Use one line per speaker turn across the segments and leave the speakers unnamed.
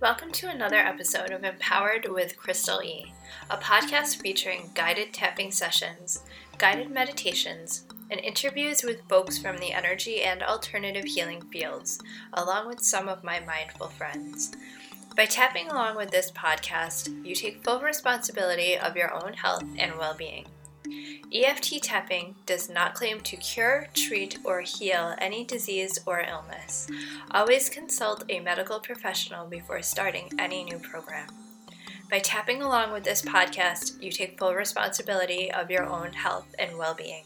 Welcome to another episode of Empowered with Krystal E, a podcast featuring guided tapping sessions, guided meditations, and interviews with folks from the energy and alternative healing fields, along with some of my mindful friends. By tapping along with this podcast, you take full responsibility of your own health and well being. EFT tapping does not claim to cure, treat, or heal any disease or illness. Always consult a medical professional before starting any new program. By tapping along with this podcast, you take full responsibility of your own health and well being.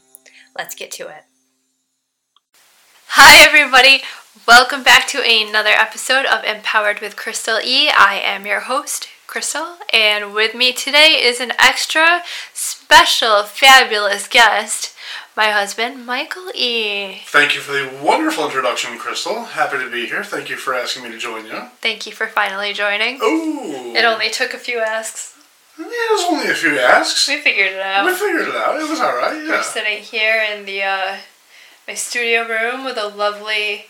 Let's get to it. Hi, everybody. Welcome back to another episode of Empowered with Krystal E. I am your host, Krystal, and with me today is an extra special, fabulous guest, my husband, Michael E.
Thank you for the wonderful introduction, Krystal. Happy to be here. Thank you for asking me to join you.
Thank you for finally joining.
Ooh.
It only took a few asks.
Yeah, it was only a few asks.
We figured it out.
We figured it out. It was all right.
We're sitting here in the uh, my studio room with a lovely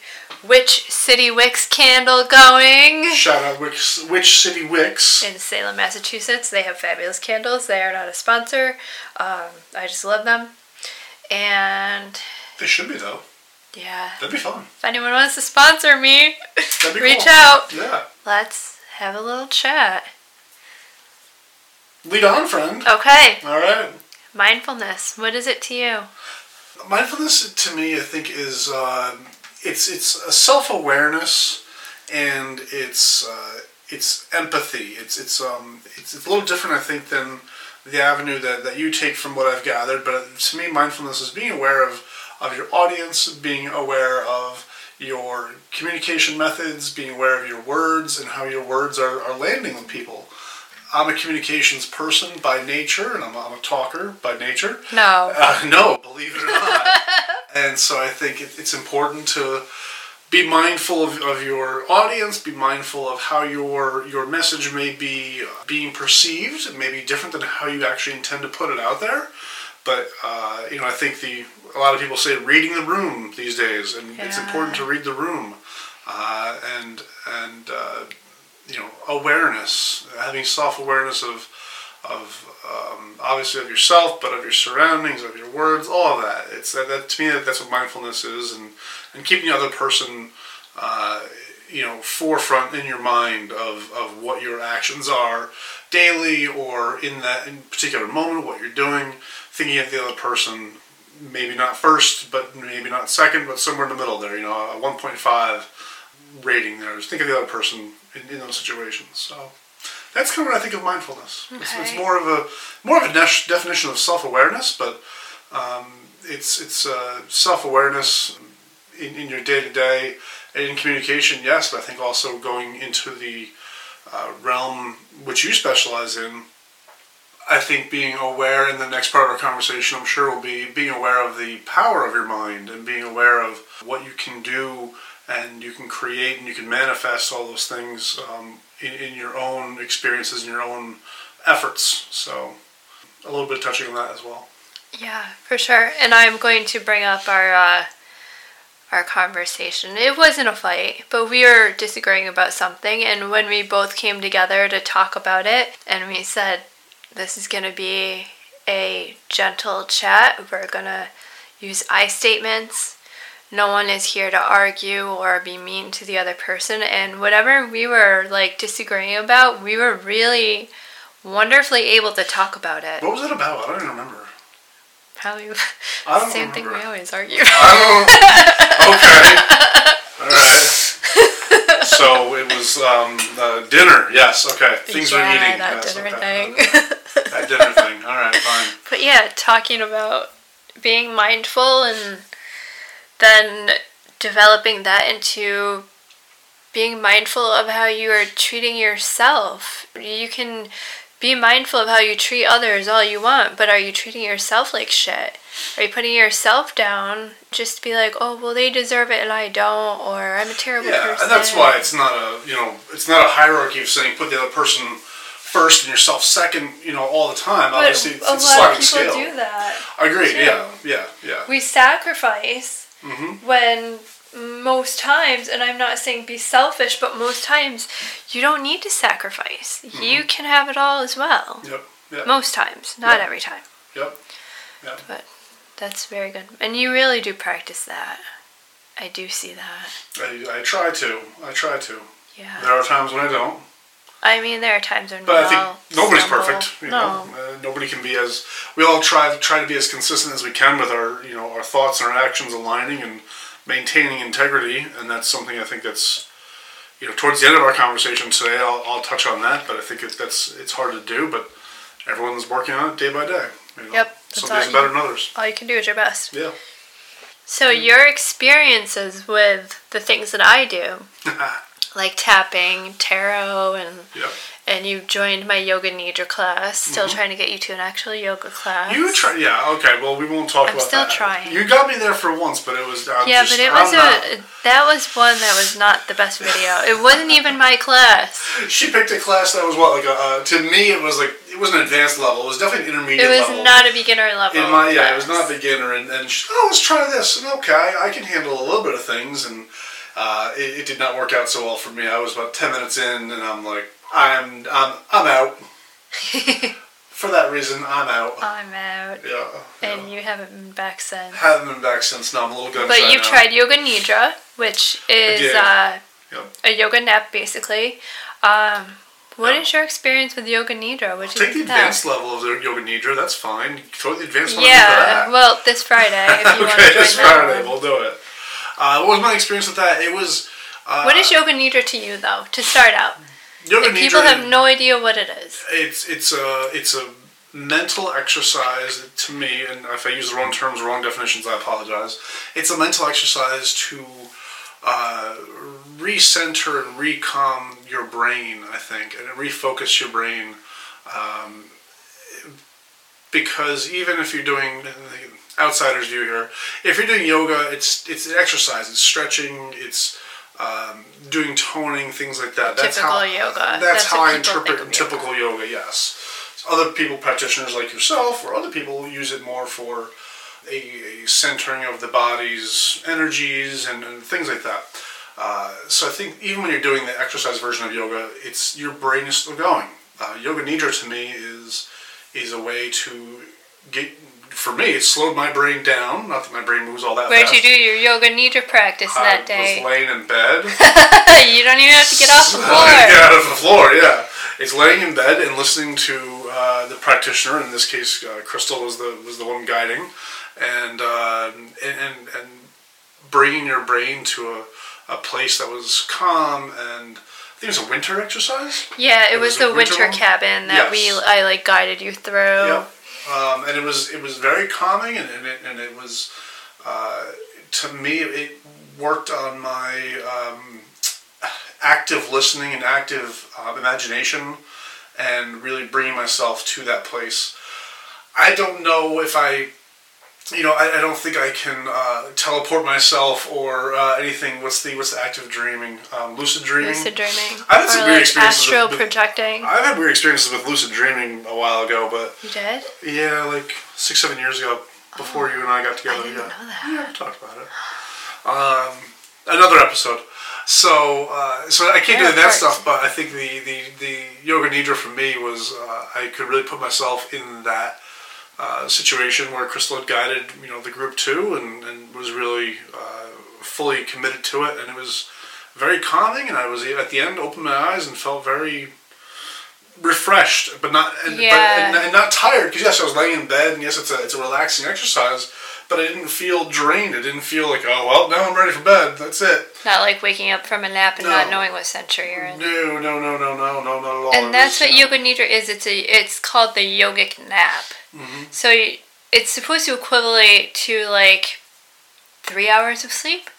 Witch City Wicks candle going.
Shout out Wicks, Witch City Wicks.
in Salem, Massachusetts. They have fabulous candles. They are not a sponsor. Um, I just love them. And
They should be though.
yeah,
That'd be fun.
if anyone wants to sponsor me, reach
cool.
out.
Yeah.
Let's have a little chat.
Lead on, friend.
Okay,
All right.
mindfulness. What is it to you?
Mindfulness to me, I think, is uh, it's it's a self awareness and it's uh, it's empathy. It's it's um it's, it's a little different, I think, than the avenue that, that you take from what I've gathered. But to me, mindfulness is being aware of of your audience, being aware of your communication methods, being aware of your words and how your words are, are landing with people. I'm a communications person by nature, and I'm, I'm a talker by nature.
No.
Uh, no, believe it or not. and so I think it, it's important to be mindful of, of your audience, be mindful of how your your message may be being perceived. It may be different than how you actually intend to put it out there. But uh, you know, I think the a lot of people say reading the room these days, and it's important to read the room, uh, and and uh, you know awareness, having self awareness of of um, obviously of yourself, but of your surroundings, of your words, all of that. It's that, that to me that, that's what mindfulness is, and and keeping the other person, uh, you know, forefront in your mind of, of what your actions are daily or in that in particular moment, what you're doing, thinking of the other person, maybe not first, but maybe not second, but somewhere in the middle there. You know, a 1.5 rating there. Just think of the other person in, in those situations. So that's kind of what I think of mindfulness. It's, it's more of a more of a def- definition of self awareness, but um, it's it's uh, self awareness in, in your day to day and in communication. Yes, but I think also going into the uh, realm which you specialize in. I think being aware in the next part of our conversation, I'm sure, will be being aware of the power of your mind and being aware of what you can do and you can create and you can manifest all those things um, in, in your own experiences and your own efforts. So, a little bit touching on that as well.
Yeah, for sure. And I'm going to bring up our uh, our conversation. It wasn't a fight, but we were disagreeing about something, and when we both came together to talk about it, and we said, "This is going to be a gentle chat. We're gonna use I statements." No one is here to argue or be mean to the other person, and whatever we were like disagreeing about, we were really wonderfully able to talk about it.
What was it about? I don't even remember.
Probably
I
same thing we always argue.
I don't. okay. All right. So it was um, uh, dinner. Yes. Okay. Things
yeah,
we're eating.
that
yes,
dinner
okay.
thing.
That dinner thing. All right. Fine.
but yeah, talking about being mindful and then developing that into being mindful of how you are treating yourself. You can be mindful of how you treat others all you want, but are you treating yourself like shit? Are you putting yourself down just to be like, oh, well, they deserve it and I don't, or I'm a terrible
Yeah,
person?
and that's why it's not a you know it's not a hierarchy of saying put the other person first and yourself second. You know all the time.
But
Obviously, it's,
a
it's a
lot of people
scale.
do that.
I agree.
too.
Yeah. Yeah. Yeah.
We sacrifice
Mhm.
when most times, and I'm not saying be selfish, but most times you don't need to sacrifice. You can have it all as well.
Yep. Yep.
Most times, not
Yeah.
every time.
Yep. Yep.
But that's very good. And you really do practice that. I do see that.
I, I try to. I try to.
Yeah.
There are times when I don't.
I mean, there are times when
But I think nobody's
stumble.
perfect. You
no.
know, uh, nobody can be as. We all try try to be as consistent as we can with our you know our thoughts and our actions aligning and maintaining integrity, and that's something I think that's you know towards the end of our conversation today. I'll, I'll touch on that, but I think it, that's it's hard to do, but everyone's working on it day by day. You know?
Yep,
Some days better than others.
All you can do is your best.
Yeah.
So your experiences with the things that I do, like tapping, tarot, and
yep.
and you joined my yoga nidra class. Still trying to get you to an actual yoga class.
Mm-hmm. You try, yeah, okay. Well, we won't talk
I'm
about
still
that.
trying.
You got me there for once, but it was. I'm
yeah,
just,
but it
I'm
was
not-
a that was one that was not the best video. It wasn't even my class.
She picked a class that was what like a, uh, to me it was like it was an advanced level. It was definitely an intermediate
It was
level.
not a beginner level.
in my yeah, it was not beginner, and, and she, oh, let's try this, and okay, I can handle a little bit of things, and uh, it, it did not work out so well for me. I was about ten minutes in, and I'm like, I'm I'm I'm out. for that reason, I'm out.
I'm out.
Yeah,
And
yeah.
you haven't been back since.
haven't been back since. Now I'm a little gun
But you've
now.
tried Yoga Nidra, which is uh,
Yep.
a yoga nap, basically. Um, what
Yeah.
is your experience with Yoga Nidra? What do you
Take the
of that?
advanced level of the yoga nidra. That's fine. Throw the advanced one.
Yeah, well, this Friday, if you want to
okay,
join
this
that
Friday
one.
we'll do it. Uh, what was my experience with that? It was. Uh,
What is Yoga Nidra to you, though, to start out?
yoga
If people have no idea what it is.
it's it's a it's a mental exercise to me, and if I use the wrong terms, wrong definitions, I apologize. It's a mental exercise to uh, recenter and recalm your brain, I think, and refocus your brain. Um, because even if you're doing outsider's view here, if you're doing yoga, it's it's an exercise. It's stretching. It's um, doing toning, things like that. That's
Typical
how,
yoga.
That's,
That's
how I interpret
of yoga.
typical yoga. Yes, other people, practitioners like yourself, or other people use it more for a, a centering of the body's energies and, and things like that. Uh, so I think even when you're doing the exercise version of yoga, it's your brain is still going. Uh, yoga nidra to me is is a way to get. For me, it slowed my brain down. Not that my brain moves all that
Where'd
fast.
you do your Yoga Nidra practice
I
that day?
I was laying in bed.
you don't even have to get off the floor.
Get out of the floor, yeah. It's laying in bed and listening to uh, the practitioner. In this case, uh, Krystal was the was the one guiding, and uh, and, and bringing your brain to a, a place that was calm and. I think it was a winter exercise.
Yeah, it
It
was
was
the winter
winter
cabin that we I like guided you through.
Yep. Um, and it was it was very calming, and, and it and it was uh, to me it worked on my um, active listening and active uh, imagination, and really bringing myself to that place. I don't know if I. You know, I, I don't think I can uh, teleport myself or uh, anything. What's the what's the active dreaming? Um, lucid dreaming.
Lucid dreaming.
I've had some
or
weird experiences with-
astral
with-
projecting.
I've had weird experiences with lucid dreaming a while ago, but
you did?
yeah, like six, seven years ago, before you and I got together.
Oh, I didn't
yeah.
know that.
Yeah, talked about it. Um, another episode. So, uh, so I can't
Yeah,
do that
course.
stuff, but I think the, the, the yoga nidra for me was uh, I could really put myself in that uh, situation where Krystal had guided you know the group too, and, and was really uh, fully committed to it, and it was very calming. And I was at the end opened my eyes and felt very refreshed, but not and,
Yeah.
but, and, and not tired. Because yes, I was laying in bed, and yes, it's a it's a relaxing exercise. But I didn't feel drained. I didn't feel like, oh well, now I'm ready for bed. That's it.
Not like waking up from a nap and
No.
not knowing what century you're in.
No, no, no, no, no, no, not at all.
And that's
was,
what yoga nidra is. It's a it's called the yogic nap.
Mm-hmm.
So you, it's supposed to equivalent to like three hours of sleep.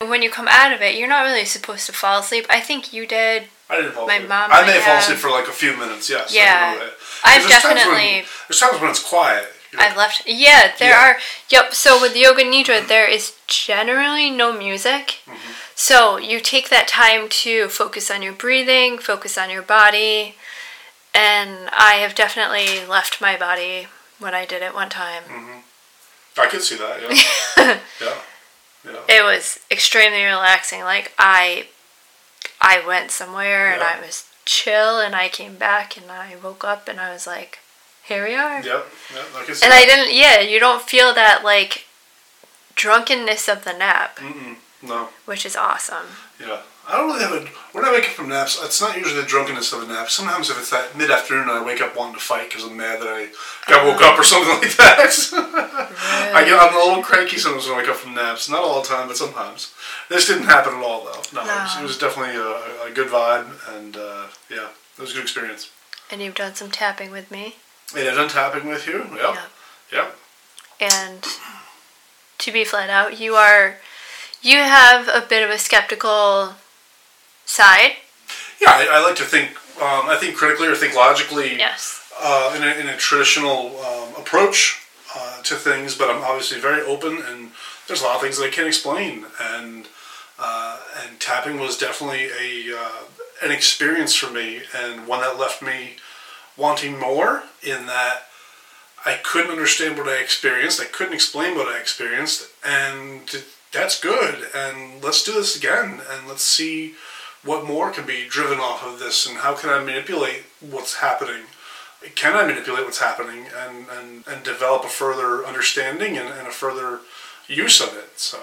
And when you come out of it, you're not really supposed to fall asleep. I think you did.
I didn't fall
my
asleep.
mom
I may have fallen asleep for like a few minutes. Yes.
Yeah.
'Cause
I've
there's times when-
definitely-
there's times when it's quiet.
I've left. Yeah, there
Yeah.
are. Yep. So with yoga nidra, there is generally no music.
Mm-hmm.
So you take that time to focus on your breathing, focus on your body, and I have definitely left my body when I did it one time.
I could see that. Yeah. yeah. Yeah.
it was extremely relaxing. Like I, I went somewhere and I was chill, and I came back and I woke up and I was like, here we are.
Yep. Yep. Like I said.
And I didn't. Yeah, you don't feel that like drunkenness of the nap,
Mm-mm. No.
which is awesome.
Yeah. I don't really have a. When I wake up from naps, it's not usually the drunkenness of a nap. Sometimes if it's that mid afternoon, and I wake up wanting to fight because I'm mad that I got woke up or something like that. I get I'm a little cranky sometimes when I wake up from naps. Not all the time, but sometimes. This didn't happen at all though. No, It, was, it was definitely a, a good vibe, and uh, yeah, it was a good experience.
And you've done some tapping with me.
I've done tapping with you. Yep.
Yeah.
Yep.
And to be flat out, you are, you have a bit of a skeptical side.
Yeah, I, I like to think. Um, I think critically or think logically.
Yes.
uh, in, a, in a traditional um, approach uh, to things, but I'm obviously very open, and there's a lot of things that I can't explain, and uh, and tapping was definitely a uh, an experience for me, and one that left me wanting more. In that I couldn't understand what I experienced, I couldn't explain what I experienced, and that's good. And let's do this again, and let's see what more can be driven off of this, and how can I manipulate what's happening can I manipulate what's happening and, and, and develop a further understanding and, and a further use of it? So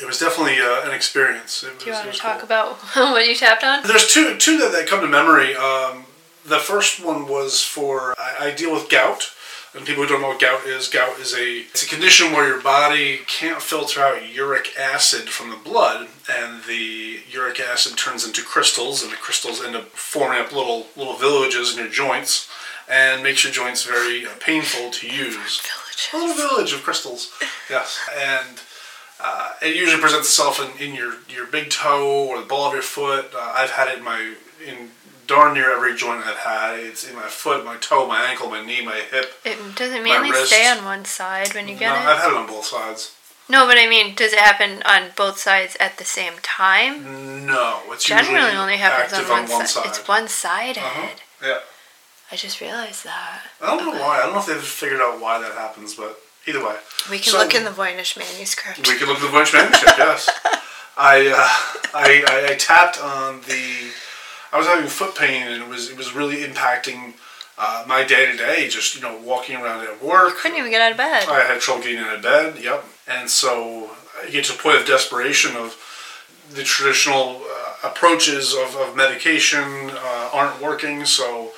it was definitely uh, an experience. It was,
Do you want to talk
cool.
about what you tapped on?
There's two two that, that come to memory. Um, the first one was for I, I deal with gout. And people who don't know what gout is, gout is a it's a condition where your body can't filter out uric acid from the blood, and the uric acid turns into crystals, and the crystals end up forming up little little villages in your joints, and makes your joints very uh, painful to use. A little village of crystals, yes. And uh, it usually presents itself in, in your, your big toe or the ball of your foot. Uh, I've had it in my in darn near every joint I've had. It's in my foot, my toe, my ankle, my knee, my hip.
It doesn't mainly
wrist.
stay on one side when you get
no,
it.
I've had it on both sides.
No, but I mean, does it happen on both sides at the same time?
No, it's
Generally, only happens on one,
on one
side.
side.
It's one-sided.
Uh-huh. Yeah.
I just realized that.
I don't know why. I don't know if they've figured out why that happens, but either way.
We can
So-
look in the Voynich manuscript.
We can look at the Voynich manuscript. yes, I, uh, I, I I tapped on the. I was having foot pain, and it was it was really impacting uh, my day to day. Just you know, walking around at work.
I couldn't even get out of bed.
I had trouble getting out of bed. Yep, and so I get to a point of desperation of the traditional uh, approaches of, of medication uh, aren't working. So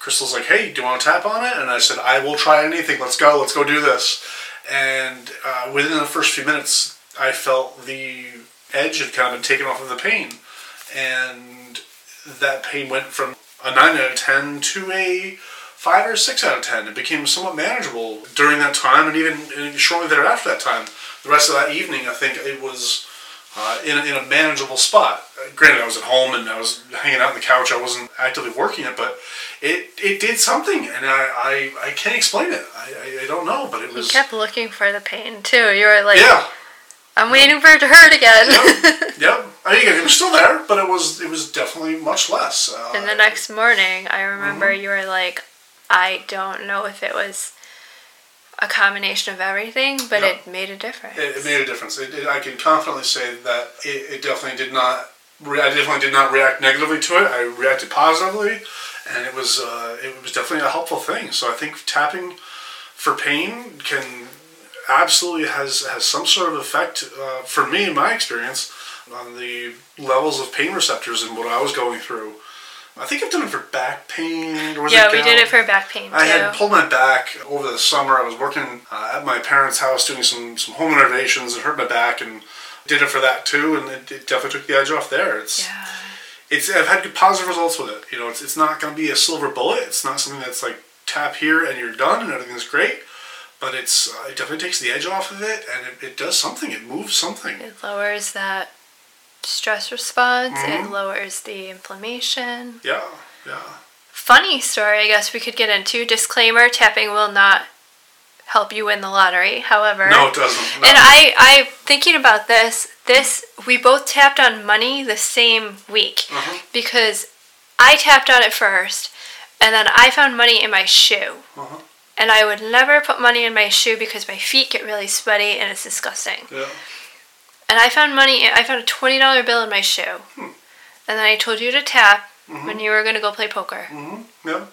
Krystal's like, "Hey, do you want to tap on it?" And I said, "I will try anything. Let's go. Let's go do this." And uh, within the first few minutes, I felt the edge had kind of been taken off of the pain, and that pain went from a nine out of ten to a five or six out of ten. It became somewhat manageable during that time, and even shortly thereafter that time. The rest of that evening, I think it was uh, in, a, in a manageable spot. Uh, granted, I was at home and I was hanging out on the couch. I wasn't actively working it, but it, it did something, and I, I, I can't explain it. I, I, I don't know, but it
You
was
kept looking for the pain too. You were like,
yeah.
I'm waiting for it to hurt again.
Yep. I mean, it was still there, but it was it was definitely much less. Uh,
and the next morning, I remember
Mm-hmm.
you were like, I don't know if it was a combination of everything, but
Yeah.
it made a difference.
it, it made a difference. It, it, I can confidently say that it, it definitely did not. Re- I definitely did not react negatively to it. I reacted positively, and it was uh, it was definitely a helpful thing. So I think tapping for pain can absolutely has has some sort of effect uh, for me in my experience on the levels of pain receptors and what I was going through. I think I've done it for back pain. Or was
yeah,
it
we did it for back pain too.
I had pulled my back over the summer. I was working uh, at my parents' house doing some, some home renovations and hurt my back and did it for that too. And it, it definitely took the edge off there. It's
yeah.
it's I've had good positive results with it. You know, it's, it's not going to be a silver bullet. It's not something that's like tap here and you're done and everything's great. But it's uh, it definitely takes the edge off of it and it, it does something. It moves something.
It lowers that stress response.
Mhm.
It lowers the inflammation.
Yeah, yeah.
Funny story, I guess we could get into. Disclaimer: tapping will not help you win the lottery. However,
No, it doesn't. No.
And I, I thinking about this. This we both tapped on money the same week
Uh-huh.
because I tapped on it first, and then I found money in my shoe.
Uh-huh.
And I would never put money in my shoe because my feet get really sweaty and it's disgusting.
Yeah.
and I found money. I found a twenty dollar bill in my shoe,
Hmm.
and then I told you to tap
Mm-hmm.
when you were gonna go play poker. Mm-hmm.
Yeah,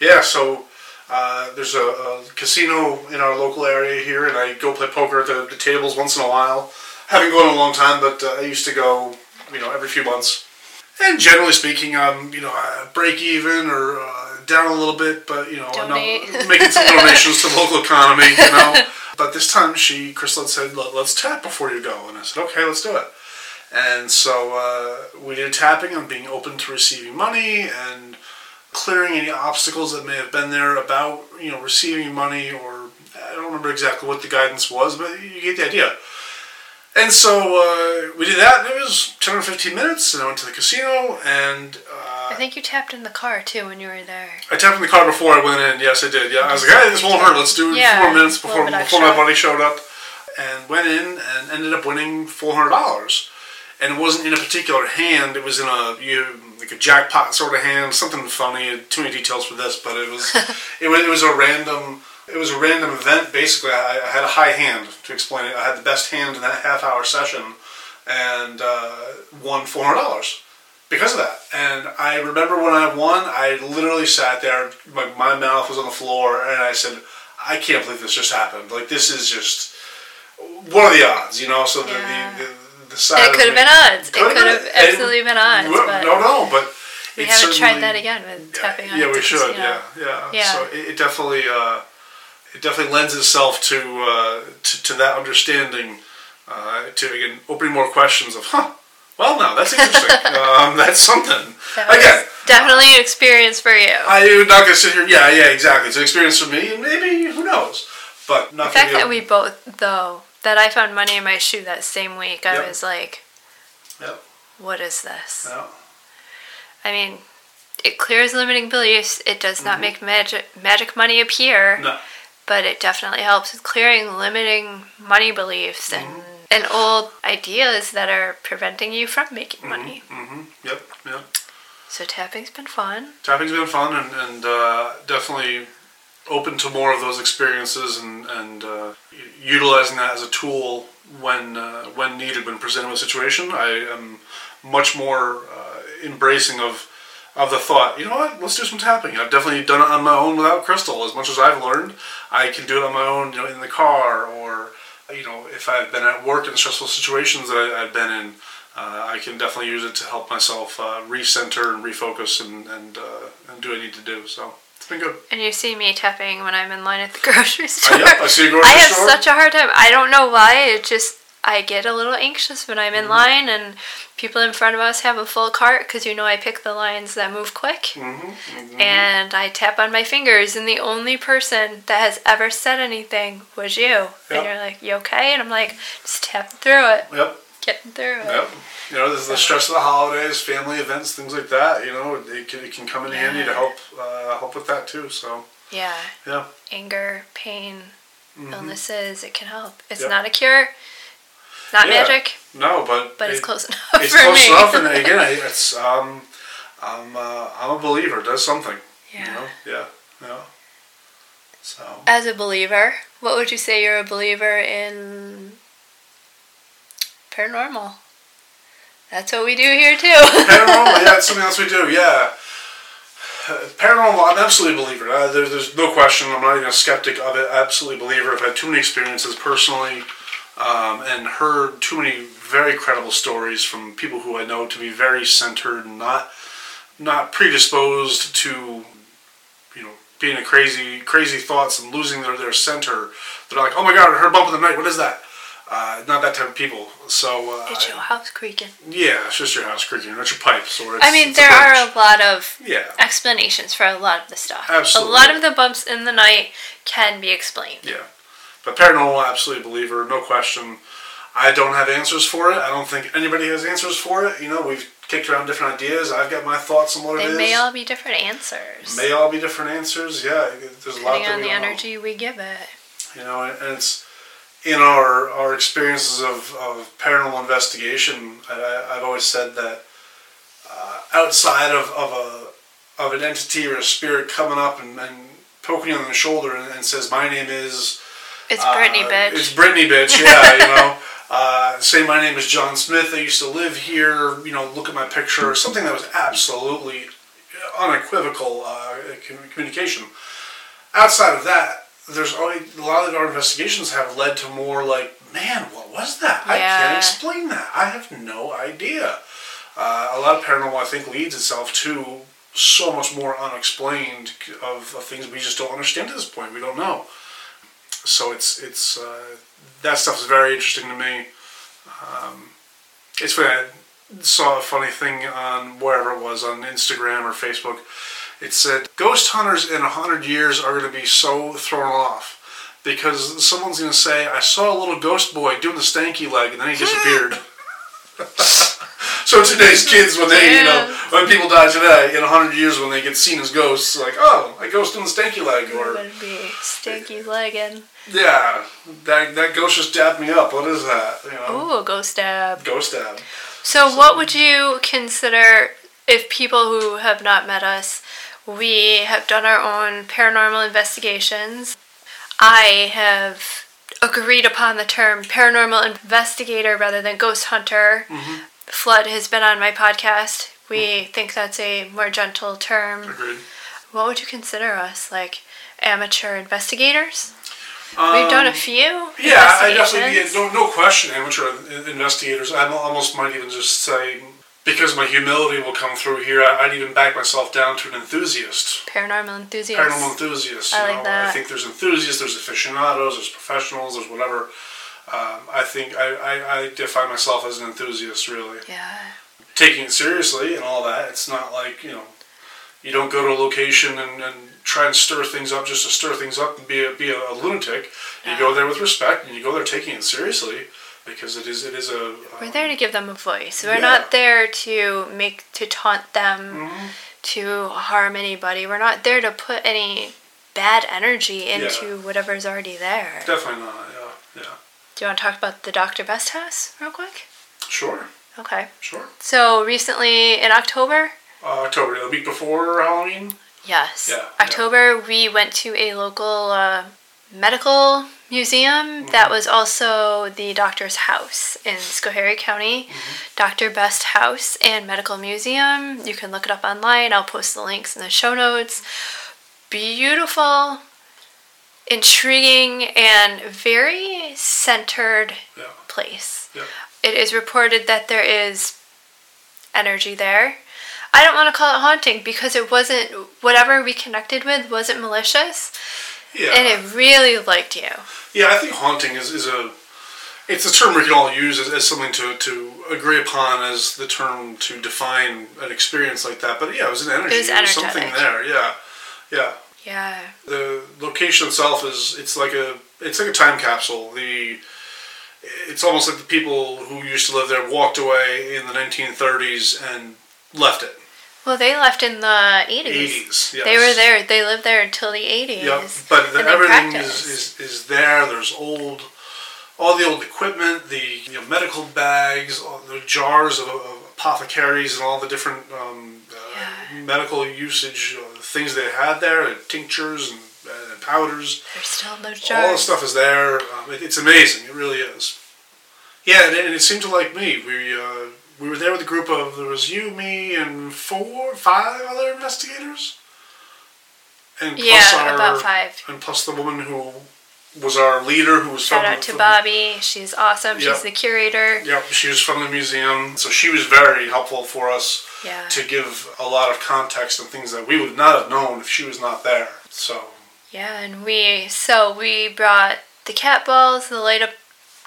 yeah. So uh, there's a, a casino in our local area here, and I go play poker at the, the tables once in a while. Haven't gone in a long time, but uh, I used to go, you know, every few months. And generally speaking, I'm, you know, I break even or uh, down a little bit, but you know, I'm not
Donate.
making some donations to the local economy, you know. But this time, she, Krystal said, "Let- "Let's tap before you go," and I said, "Okay, let's do it." And so uh, we did tapping on being open to receiving money and clearing any obstacles that may have been there about you know receiving money or I don't remember exactly what the guidance was, but you get the idea. And so uh, we did that, and it was 10 or 15 minutes, and I went to the casino, and
I think you tapped in the car too when you were there.
I tapped in the car before I went in. Yes, I did. Yeah, I was like, hey, this won't hurt. Let's do it
Yeah,
four minutes before before my buddy showed up, and went in and ended up winning four hundred dollars. And it wasn't in a particular hand. It was in a you like a jackpot sort of hand, something funny. Too many details for this, but it was it was it was a random. It was a random event. Basically, I, I had a high hand to explain it. I had the best hand in that half hour session, and uh, won four hundred dollars because of that. And I remember when I won, I literally sat there, my, my mouth was on the floor, and I said, I can't believe this just happened. Like, this is just, what are the odds, you know? So the,
Yeah.
the, the, the side
It could have been odds. It
Could've
could have
And-
absolutely been odds. But
no, no, but
we
it
haven't tried that again with tapping on
yeah, we should. Yeah, yeah.
Yeah.
So it, it definitely, uh, it definitely lends itself to uh, to, to that understanding. Uh, to again opening more questions of, huh? Well, now that's interesting. um, that's something.
That
Again,
definitely an experience for you.
I'm not gonna sit here. Yeah, yeah, exactly. It's an experience for me, and maybe who knows. But
the fact that we both, though, that I found money in my shoe that same week, I
Yep.
was like,
Yep.
what is this?
Yeah.
I mean, it clears limiting beliefs. It does not make magic magic money appear,
No.
but it definitely helps with clearing limiting money beliefs and and old ideas that are preventing you from making money.
Mm-hmm. Yep. Yep.
So tapping's been fun.
Tapping's been fun, and, and uh, definitely open to more of those experiences, and and uh, utilizing that as a tool when uh, when needed, when presented with a situation. I am much more uh, embracing of of the thought. You know what? Let's do some tapping. I've definitely done it on my own without Krystal. As much as I've learned, I can do it on my own. You know, in the car, or you know, if I've been at work in stressful situations that I, I've been in. Uh, I can definitely use it to help myself uh, recenter and refocus and and, uh, and do what I need to do. So it's been good.
And you see me tapping when I'm in line at the grocery store.
Uh, yep, I see you grocery
I have
store.
such a hard time. I don't know why. It just I get a little anxious when I'm in
Mm-hmm.
line and people in front of us have a full cart because you know I pick the lines that move quick.
Mm-hmm,
And I tap on my fingers, and the only person that has ever said anything was you.
Yep.
And you're like, "You okay?" And I'm like, "Just tapping through it,
Yep,
getting through it."
yep. You know, this is the stress of the holidays, family events, things like that. You know, it can, it can come in handy to help uh, help with that too. So
Yeah,
yeah,
anger, pain, illnesses, it can help. It's
Yep.
not a cure, not
Yeah.
magic,
no, but
but it's close enough
It's close
me.
enough, and again, it's um, I'm uh, I'm a believer. It does something.
yeah.
You know, yeah, yeah. So
As a believer, what would you say you're a believer in paranormal? That's what we do here too.
paranormal, yeah, it's something else we do, yeah. Uh, Paranormal, I'm absolutely a believer. Uh, there, there's no question. I'm not even a skeptic of it. Absolutely a believer. I've had too many experiences personally, um, and heard too many very credible stories from people who I know to be very centered and not not predisposed to, you know, being a crazy crazy thoughts and losing their, their center. They're like, oh my god, I heard a bump in the night. What is that? Uh, not that type of people. So uh,
it's your house creaking.
yeah, it's just your house creaking, not your pipes. Or it's,
I mean,
it's a
there are a lot of
Yeah,
explanations for a lot of the stuff.
Absolutely.
A lot of the bumps in the night can be explained.
yeah. But paranormal, absolutely believer, no question. I don't have answers for it. I don't think anybody has answers for it. You know, we've kicked around different ideas. I've got my thoughts on what it
They
is.
may all be different answers.
May all be different answers. Yeah, there's a lot
depending on the
don't know.
energy we give it.
You know, and it's in our our experiences of, of paranormal investigation. I, I- I've always said that uh, outside of, of a of an entity or a spirit coming up and, and poking you on the shoulder and, and says, "My name is."
It's
uh,
Brittany, bitch.
It's Brittany, bitch. Yeah, you know. Uh, say my name is John Smith. I used to live here. You know, look at my picture. Something that was absolutely unequivocal uh, communication. Outside of that, there's always a lot of our investigations have led to more like, man, what was that? I can't explain that. I have no idea. Uh, a lot of paranormal, I think, leads itself to so much more unexplained of, of things we just don't understand at this point. We don't know. So it's it's uh, that stuff is very interesting to me. Um, it's funny. I saw a funny thing on wherever it was on Instagram or Facebook. It said ghost hunters in a hundred years are going to be so thrown off because someone's going to say, "I saw a little ghost boy doing the stanky leg, and then he disappeared." so today's kids, when they, you know, when people die today, in a hundred years, when they get seen as ghosts, like, "Oh, a ghost doing the stanky leg," or
stinky legging.
Yeah, that that ghost just dabbed me up. What is that? You know,
Ooh, a ghost stab.
ghost dab.
So, what would you consider if people who have not met us, we have done our own paranormal investigations? I have agreed upon the term paranormal investigator rather than ghost hunter. Mm-hmm. Flood has been on my podcast. We mm-hmm. think that's a more gentle term.
Agreed.
What would you consider us? Like amateur investigators? We've done a
Um,
few.
Yeah, I definitely yeah, no no question. Amateur investigators. I almost might even just say because my humility will come through here. I, I'd even back myself down to an enthusiast,
Paranormal enthusiasts.
paranormal enthusiast.
I like
know, I think there's enthusiasts, there's aficionados, there's professionals, there's whatever. Um, I think I, I, I define myself as an enthusiast, really.
Yeah.
taking it seriously and all that. It's not like, you know, you don't go to a location and, and try and stir things up just to stir things up and be a, be a, lunatic. You go there with respect and you go there taking it seriously because it is it is a.
We're
um,
there to give them a voice. We're
Yeah.
not there to make to taunt them,
mhm.
to harm anybody. We're not there to put any bad energy into whatever's already there.
Definitely not. Yeah, yeah.
Do you want to talk about the Dr. Best house real quick?
Sure,
Okay.
sure.
So recently in October,
Uh, October, the week before Halloween.
Yes,
Yeah, yeah.
October, we went to a local uh, medical museum
Mm-hmm.
that was also the doctor's house in Schoharie County.
Mm-hmm.
Dr. Best House and Medical Museum. You can look it up online. I'll post the links in the show notes. Beautiful, intriguing, and very centered
Yeah,
place.
yeah.
It is reported that there is energy there. I don't want to call it haunting because it wasn't, whatever we connected with wasn't malicious.
Yeah.
And it really liked you.
Yeah, I think haunting is, is a it's a term we can all use as, as something to, to agree upon as the term to define an experience like that. But yeah, it was an energy.
was
something there. Yeah, yeah.
Yeah.
The location itself is it's like a it's like a time capsule. The it's almost like the people who used to live there walked away in the 1930s and left it.
Well, they left in the 80s.
80s. Yes.
They were there. They lived there until the 80s.
Yep, but the, everything is, is, is there. There's old, all the old equipment, the you know, medical bags, all the jars of, of apothecaries, and all the different um, uh,
Yeah.
medical usage uh, things they had there, and tinctures and, and powders.
There's still those jars.
All the stuff is there. Um, it, it's amazing. It really is. Yeah, and, it- and it seemed to like me. We uh, we were there with a group of there was you, me, and four, five other investigators. And plus
Yeah,
our,
about five.
and plus the woman who was our leader, who was
Shout
from,
out to
from-
Bobby. She's awesome.
Yep.
She's the curator.
Yep, she was from the museum, so she was very helpful for us
Yeah.
to give a lot of context and things that we would not have known if she was not there. So
Yeah, and we so we brought the cat balls, the light up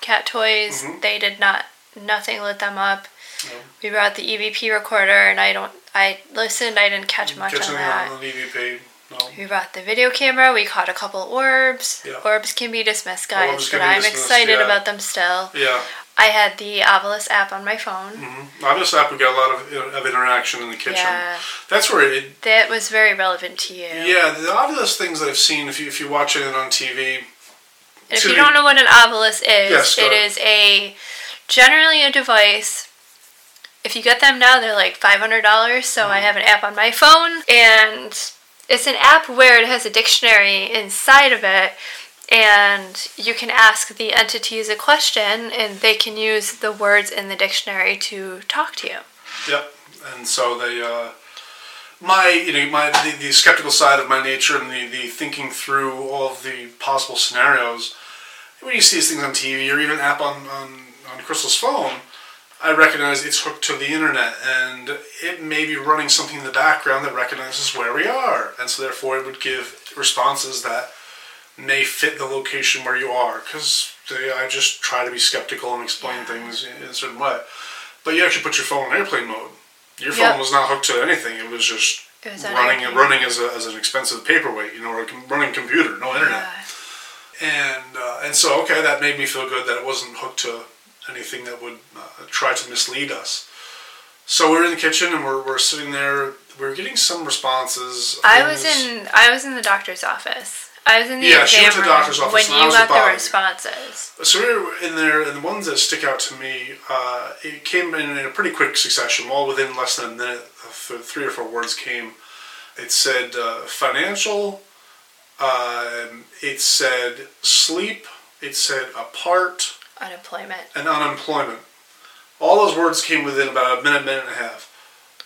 cat toys.
Mhm.
They did not nothing lit them up.
No.
We brought the EVP recorder, and I don't. I listened. I didn't catch much
catching
on that.
on the EVP. No.
We brought the video camera. We caught a couple orbs.
Yeah.
Orbs can be dismissed, guys,
Orbs
but I'm
dismissed,
excited
yeah.
about them still.
Yeah.
I had the Ovilus app on my phone.
Mm-hmm. Obviously, we got a lot of, of interaction in the kitchen.
Yeah,
That's where it.
that was very relevant to you.
Yeah, the obvious things that I've seen, if you if you're watching it on TV,
if you don't know what an Ovilus is,
Yes,
it
ahead.
is a generally a device. If you get them now, they're like five hundred dollars. So. I have an app on my phone, and it's an app where it has a dictionary inside of it, and you can ask the entities a question and they can use the words in the dictionary to talk to you.
Yep. And so they, uh, my, you know, my the, the skeptical side of my nature and the, the thinking through all of the possible scenarios. When you see these things on TV or even app on, on, on Krystal's phone, I recognize it's hooked to the internet and it may be running something in the background that recognizes where we are. And so therefore it would give responses that may fit the location where you are. Because I just try to be skeptical and explain
Yeah.
things in a certain way. But you actually put your phone in airplane mode. Your phone
Yep.
was not hooked to anything. It was just
It was
running and running as, a, as an expensive paperweight, you know, or a running computer, no internet.
Yeah.
And uh, and so okay, that made me feel good that it wasn't hooked to anything that would uh, try to mislead us. So we're in the kitchen and we're, we're sitting there. We're getting some responses.
I was in I was in the doctor's office. I was in the
Yeah, she
exam
went to the doctor's office
when you got the responses.
So we were in there, and the ones that stick out to me, uh, it came in, in a pretty quick succession, all within less than a minute. Three or four words came. It said uh, financial. Um, it said sleep. It said apart
Unemployment.
and unemployment. All those words came within about a minute, minute and a half.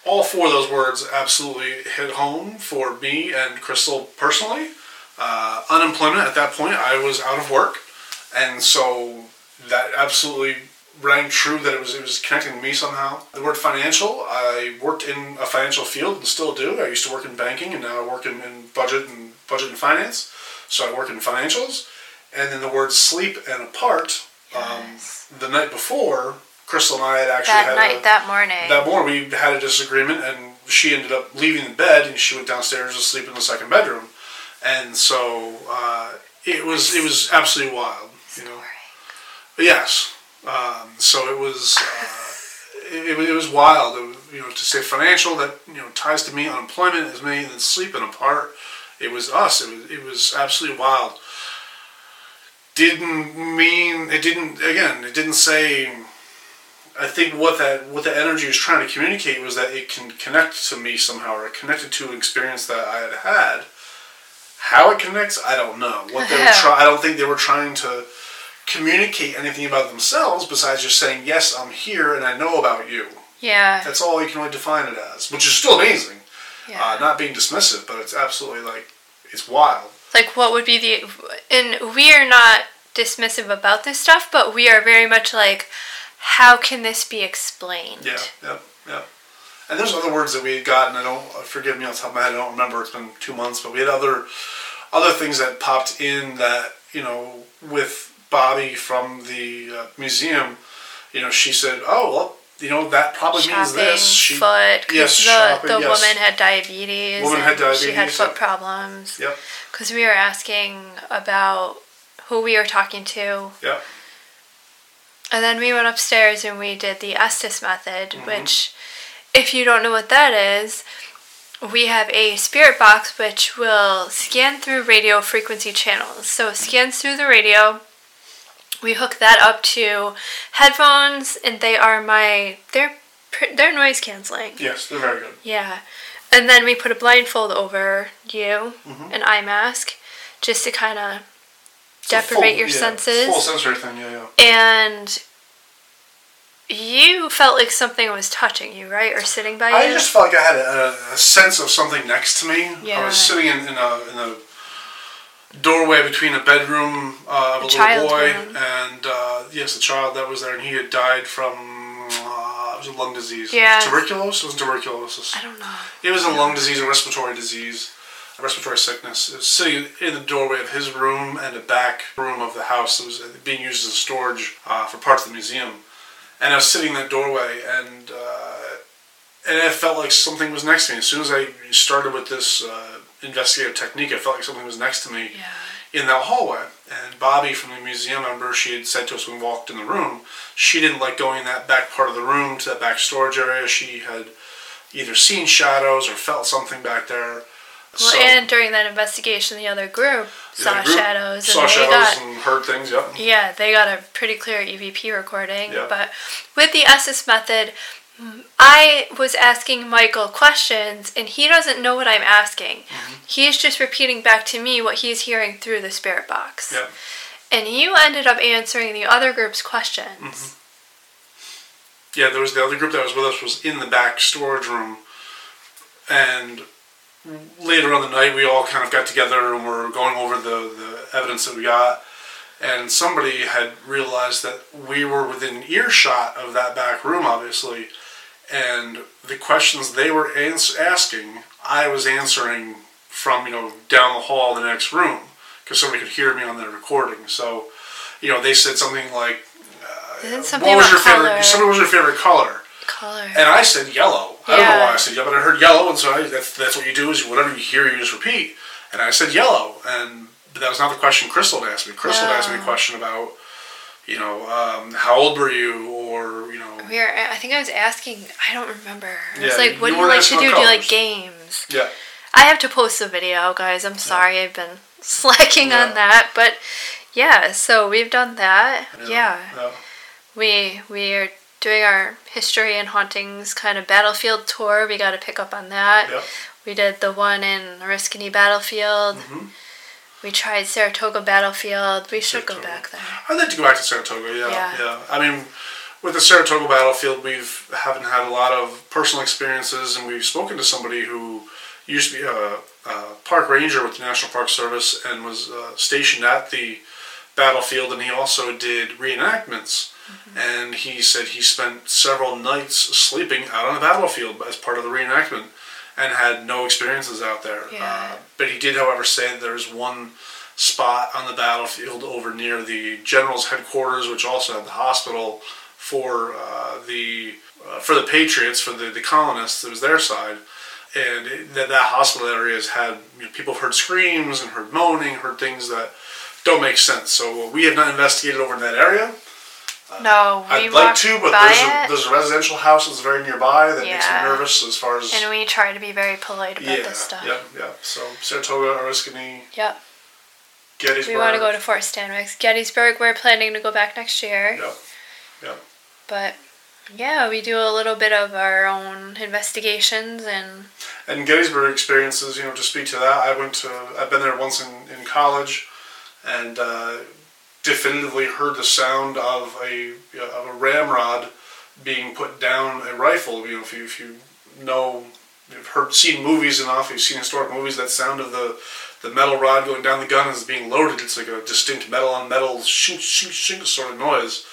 All four of those words absolutely hit home for me and Krystal personally. Uh, unemployment at that point, I was out of work, and so that absolutely rang true that it was it was connecting to me somehow. The word financial, I worked in a financial field and still do. I used to work in banking, and now I work in, in budget and budget and finance. So I work in financials, and then the word sleep and apart.
Yes.
Um, the night before, Krystal and I had actually
That
had
night,
a,
that morning.
that morning we had a disagreement, and she ended up leaving the bed, and she went downstairs to sleep in the second bedroom, and so uh, it was it was absolutely wild, you know. But yes, um, so it was uh, it, it was wild, it was, you know, to say financial that you know ties to me, unemployment is me, and then sleeping apart, it was us. It was it was absolutely wild. Didn't mean it didn't again. It didn't say I think what that what the energy was trying to communicate was that it can connect to me somehow, or connected to an experience that I had had. How it connects, I don't know. What they were try- I don't think they were trying to communicate anything about themselves besides just saying, "Yes, I'm here and I know about you."
yeah.
That's all you can really define it as, which is still amazing.
yeah.
Uh, not being dismissive, but it's absolutely like it's wild.
like what would be the and we are not dismissive about this stuff but we are very much like how can this be explained
Yeah, yeah, yeah. And there's other words that we had gotten. I don't forgive me on top of my head. I don't remember. It's been two months, but we had other other things that popped in that you know with Bobby from the uh, museum. You know, she said, "Oh well, you know that probably means
shopping
this." She,
foot
yes,
the,
shopping,
the
yes.
woman had diabetes
Woman had
and she had foot problems
Yep,
because we were asking about who we were talking to
Yeah.
and then we went upstairs and we did the Estes method,
Mm-hmm.
which, if you don't know what that is, we have a spirit box which will scan through radio frequency channels. So it scans through the radio. We hook that up to headphones, and they are my they're they're noise canceling.
yes, they're very good.
Yeah. And then we put a blindfold over you,
Mm-hmm.
an eye mask, just to kind of deprivate
full-
your
yeah,
senses
Full sensory thing. Yeah, yeah.
and you felt like something was touching you, right, or sitting by you.
I just felt like I had a, a sense of something next to me.
Yeah.
I was sitting in, in a in a doorway between a bedroom uh, of a,
A
little boy
room.
and uh, yes, the child that was there, and he had died from uh, it was a lung disease.
Yeah.
tuberculosis. It was tuberculosis.
I don't know.
It was a lung disease, a respiratory disease, a respiratory sickness. It was sitting in the doorway of his room and a back room of the house that was being used as a storage uh, for parts of the museum. And I was sitting in that doorway, and uh, and it felt like something was next to me. As soon as I started with this uh, investigative technique, I felt like something was next to me
Yeah.
in that hallway. And Bobby from the museum, I remember she had said to us when we walked in the room, she didn't like going in that back part of the room to that back storage area. She had either seen shadows or felt something back there.
Well, and during that investigation, the other group
the
saw
other group
shadows,
saw
and they
shadows
got
and heard things. Yep.
yeah, they got a pretty clear EVP recording.
Yeah.
But with the Estes method, I was asking Michael questions, and he doesn't know what I'm asking.
Mm-hmm.
He's just repeating back to me what he's hearing through the spirit box.
Yeah.
And you ended up answering the other group's questions.
Mm-hmm. Yeah, there was the other group that was with us was in the back storage room, and later on the night we all kind of got together and were going over the, the evidence that we got, and somebody had realized that we were within earshot of that back room, obviously, and the questions they were ans- asking, I was answering from you know down the hall the next room because somebody could hear me on their recording. So, you know, they said something like,
Isn't uh, something
"What was your
color?
favorite? Somebody was your favorite color?"
Color.
And I said yellow. I don't know why I said yellow, but I heard yellow, and so I, that's that's what you do is whatever you hear, you just repeat. And I said yellow, and but that was not the question Krystal had asked me. Krystal had asked me a question about, you know, um, how old were you, or you know,
we were, I think I was asking, I don't remember. I was
Yeah,
like, what
you
do you like to do?
about
Do you like games?
yeah,
I have to post the video, guys. I'm sorry, I've been slacking
Yeah.
on that, but yeah. So we've done that. Yeah,
yeah.
we we are doing our history and hauntings kind of battlefield tour. We got to pick up on that.
Yep.
We did the one in Oriskany Battlefield.
Mhm.
We tried Saratoga Battlefield. We should go back there.
I'd like to go back to Saratoga. Yeah,
Yeah.
yeah. I mean, with the Saratoga battlefield, we've haven't had a lot of personal experiences, and we've spoken to somebody who used to be a, a park ranger with the National Park Service and was uh, stationed at the battlefield, and he also did reenactments. And he said he spent several nights sleeping out on the battlefield as part of the reenactment, and had no experiences out there.
Yeah.
Uh, but he did, however, say that there's one spot on the battlefield over near the general's headquarters, which also had the hospital for uh, the uh, for the Patriots, for the, the colonists. It was their side, and it, that that hospital area has had you know, people have heard screams and heard moaning, heard things that don't make sense. So we have not investigated over in that area.
No, we
I'd like to, but there's a, there's a residential house that's very nearby that makes me nervous as far as
and we try to be very polite about
yeah,
this stuff.
yeah, yeah. So Saratoga, Oriskany,
Yep.
Gettysburg.
We want to go to Fort Stanwix. Gettysburg, we're planning to go back next year.
Yep. Yep.
But yeah, we do a little bit of our own investigations and
And Gettysburg experiences, you know, to speak to that, I went to, I've been there once in, in college, and uh, definitively heard the sound of a of a ramrod being put down a rifle. You know, if you if you know, you've heard seen movies enough, you've seen historic movies. That sound of the the metal rod going down the gun as being loaded. It's like a distinct metal on metal shink shink shink sort of noise.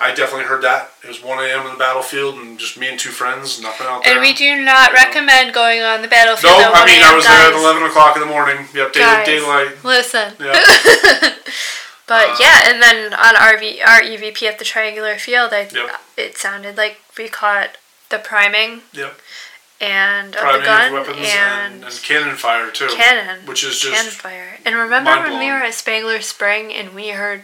I definitely heard that. It was 1 a.m. in the battlefield, and just me and two friends, nothing out there.
and we do not
You know.
recommend going on the battlefield.
No, I mean I was there at eleven o'clock in the morning. Yep, day,
Guys.
daylight.
Listen.
Yeah.
But
Uh,
yeah, and then on RV, our EVP at the triangular field, I,
Yep.
it sounded like we caught the priming
Yep.
and of the gun
of weapons
and,
and, and cannon fire too.
cannon,
which is just
cannon fire. And remember when we were at Spangler Spring and we heard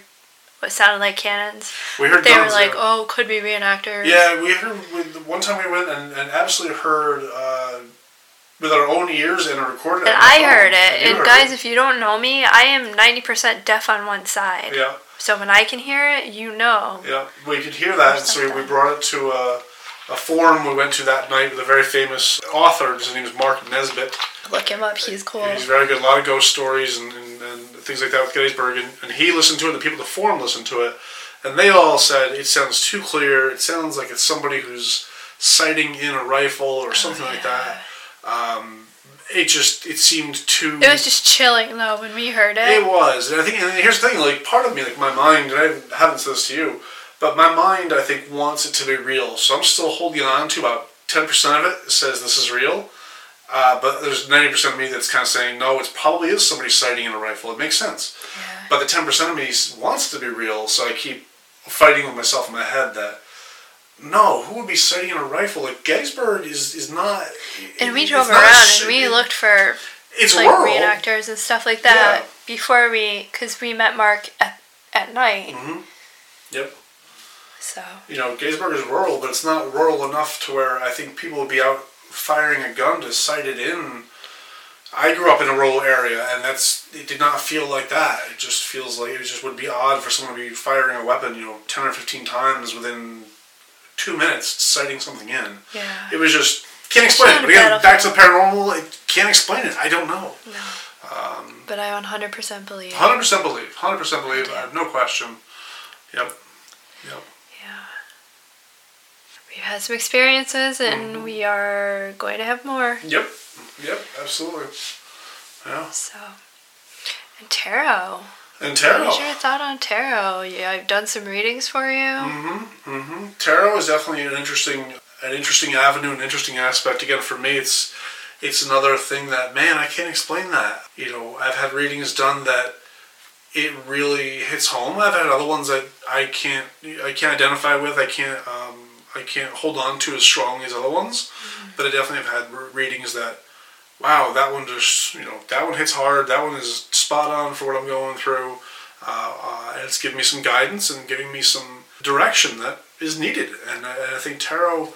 what sounded like cannons?
we heard
They
guns.
were like,
yeah.
"Oh, could be reenactors."
Yeah, we heard with one time we went and, and absolutely heard uh, with our own ears and a recorded. it
And I
phone.
heard it.
you
And
heard
guys,
it.
if you don't know me, I am ninety percent deaf on one side.
yeah,
So when I can hear it, you know.
yeah, we could hear that, and so we, we brought it to a, a forum we went to that night with a very famous author. His name is Mark Nesbitt.
Look him up. He's cool.
He's very good. A lot of ghost stories and, and, and things like that with Gettysburg. And, and he listened to it. The people at the forum listened to it. And they all said it sounds too clear. It sounds like it's somebody who's sighting in a rifle or oh, something like that. Um, it just it seemed too.
It was just chilling though when we heard it.
It was, and I think, and here's the thing: like part of me, like my mind, and I haven't said this to you, but my mind, I think, wants it to be real. So I'm still holding on to about ten percent of it. Says this is real, uh, but there's ninety percent of me that's kind of saying no. It probably is somebody sighting in a rifle. It makes sense.
Yeah.
But the ten percent of me wants it to be real, so I keep fighting with myself in my head that. No, who would be sighting a rifle? Like Gettysburg is is not.
And we drove around and we looked for
It's
like
rural.
reenactors and stuff like that
Yeah.
before we, because we met Mark at, at night.
hmm Yep.
So
you know, Gettysburg is rural, but it's not rural enough to where I think people would be out firing a gun to sight it in. I grew up in a rural area, and that's it did not feel like that. It just feels like it just would be odd for someone to be firing a weapon, you know, ten or fifteen times within two minutes sighting something in.
Yeah.
It was just can't explain it. But again, back to the paranormal, it can't explain it. I don't know.
No.
Um,
But I 100% believe.
Hundred percent believe. Hundred percent believe. I have no question. Yep. Yep.
Yeah. We've had some experiences and
Mm-hmm.
we are going to have more.
Yep. Yep. Absolutely. Yeah.
So, and tarot.
And tarot.
What is your thought on tarot? Yeah, I've done some readings for you.
Mm-hmm. Mm-hmm. Tarot is definitely an interesting, an interesting avenue, an interesting aspect. Again, for me, it's it's another thing that man, I can't explain that. You know, I've had readings done that it really hits home. I've had other ones that I can't, I can't identify with. I can't, um, I can't hold on to as strongly as other ones. But I definitely have had readings that, wow, that one just, you know, that one hits hard. That one is spot on for what I'm going through. Uh, uh, and it's giving me some guidance and giving me some direction that is needed. And I, and I think tarot,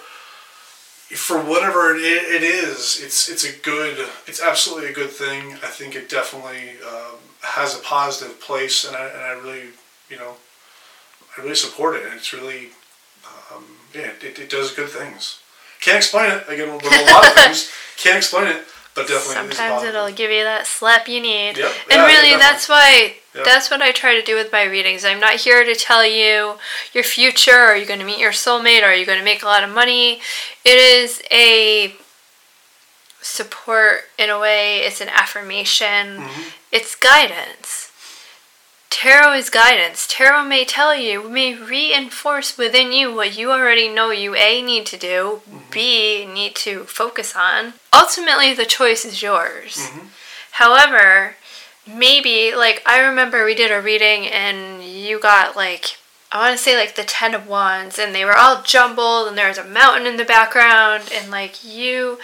for whatever it, it is, it's it's a good, it's absolutely a good thing. I think it definitely um, has a positive place, and I, and I really, you know, I really support it. And it's really, um, yeah, it, it does good things. Can't explain it again a lot of things. Can't explain it, but definitely.
Sometimes it'll give you that slap you need.
Yep.
And
Yeah,
really, that's why
Yeah.
that's what I try to do with my readings. I'm not here to tell you your future. Are you going to meet your soulmate? Are you going to make a lot of money? It is a support in a way. It's an affirmation.
Mm-hmm.
It's guidance. Tarot is guidance. Tarot may tell you, may reinforce within you what you already know you A need to do, B mm-hmm. need to focus on. Ultimately, the choice is yours. Mm-hmm. However, maybe, like, I remember we did a reading and you got, like, I want to say, like, the Ten of Wands, and they were all jumbled, and there was a mountain in the background, and, like, you.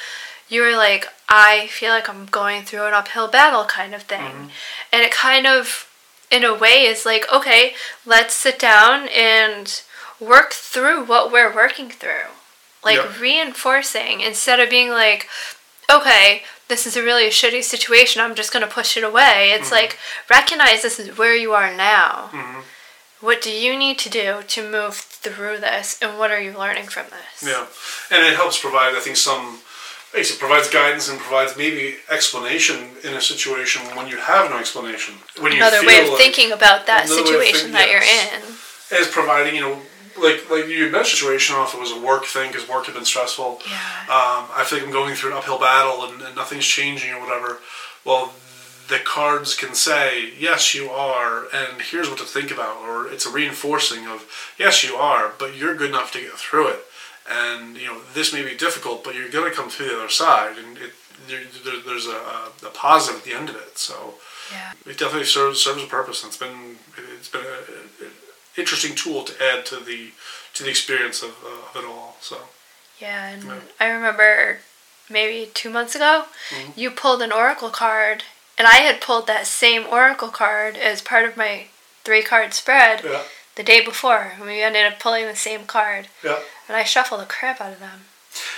You were like, I feel like I'm going through an uphill battle kind of thing. Mm-hmm. And it kind of in a way is like, okay, let's sit down and work through what we're working through. Like
Yep.
reinforcing instead of being like, okay, this is a really shitty situation, I'm just gonna push it away. It's like recognize this is where you are now.
Mhm.
What do you need to do to move through this and what are you learning from this?
Yeah, and it helps provide, I think, some. It provides guidance and provides maybe explanation in a situation when you have no explanation. When you
Another way of
like-
thinking about that
Another way of
situation
think-
that
yes.
you're in.
is providing, you know, like like you mentioned situation off it was a work thing because work had been stressful.
Yeah.
Um, I feel like I'm going through an uphill battle and, and nothing's changing or whatever. Well, the cards can say yes, you are, and here's what to think about, or it's a reinforcing of yes, you are, but you're good enough to get through it. And you know this may be difficult, but you're gonna come through the other side, and it, there, there, there's a, a, positive at the end of it. So
Yeah.
it definitely serves serves a purpose. And it's been it's been an interesting tool to add to the to the experience of, uh, of it all. So
Yeah, and
Yeah.
I remember maybe two months ago,
Mhm.
you pulled an oracle card, and I had pulled that same oracle card as part of my three card spread
yeah,
the day before. and We ended up pulling the same card,
yeah,
and I shuffled the crap out of them.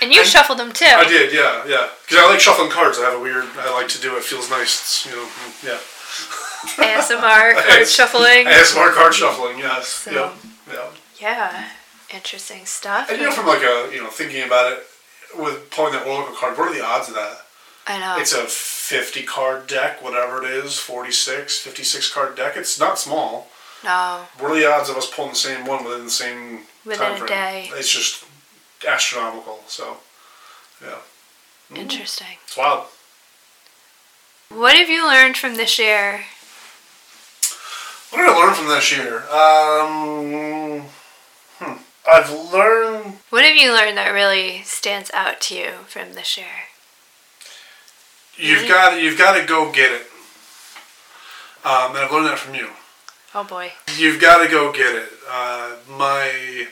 And you
And-
shuffled them too.
I did. Yeah, yeah. Because I like shuffling cards. I have a weird. I like to do it. Feels nice. It's, you know. Yeah.
ASMR card shuffling.
ASMR card shuffling. Yes.
So-
Yeah. Yeah.
Yeah, interesting stuff.
And you know, from like a you know thinking about it with pulling that oracle card, what are the odds of that?
I know.
It's a 50 card deck, whatever it is, 46, 56 card deck. It's not small.
No,
What are the odds of us pulling the same one within the same
Within
time frame?
day.
It's just astronomical. So, yeah,
interesting.
it's wild.
What have you learned from this year?
What did I learn from this year? Um, hmm. I've learned.
What have you learned that really stands out to you from this year?
You've got you've got to go get it. Um, and I've learned that from you.
Oh boy.
You've got to go get it. Uh, my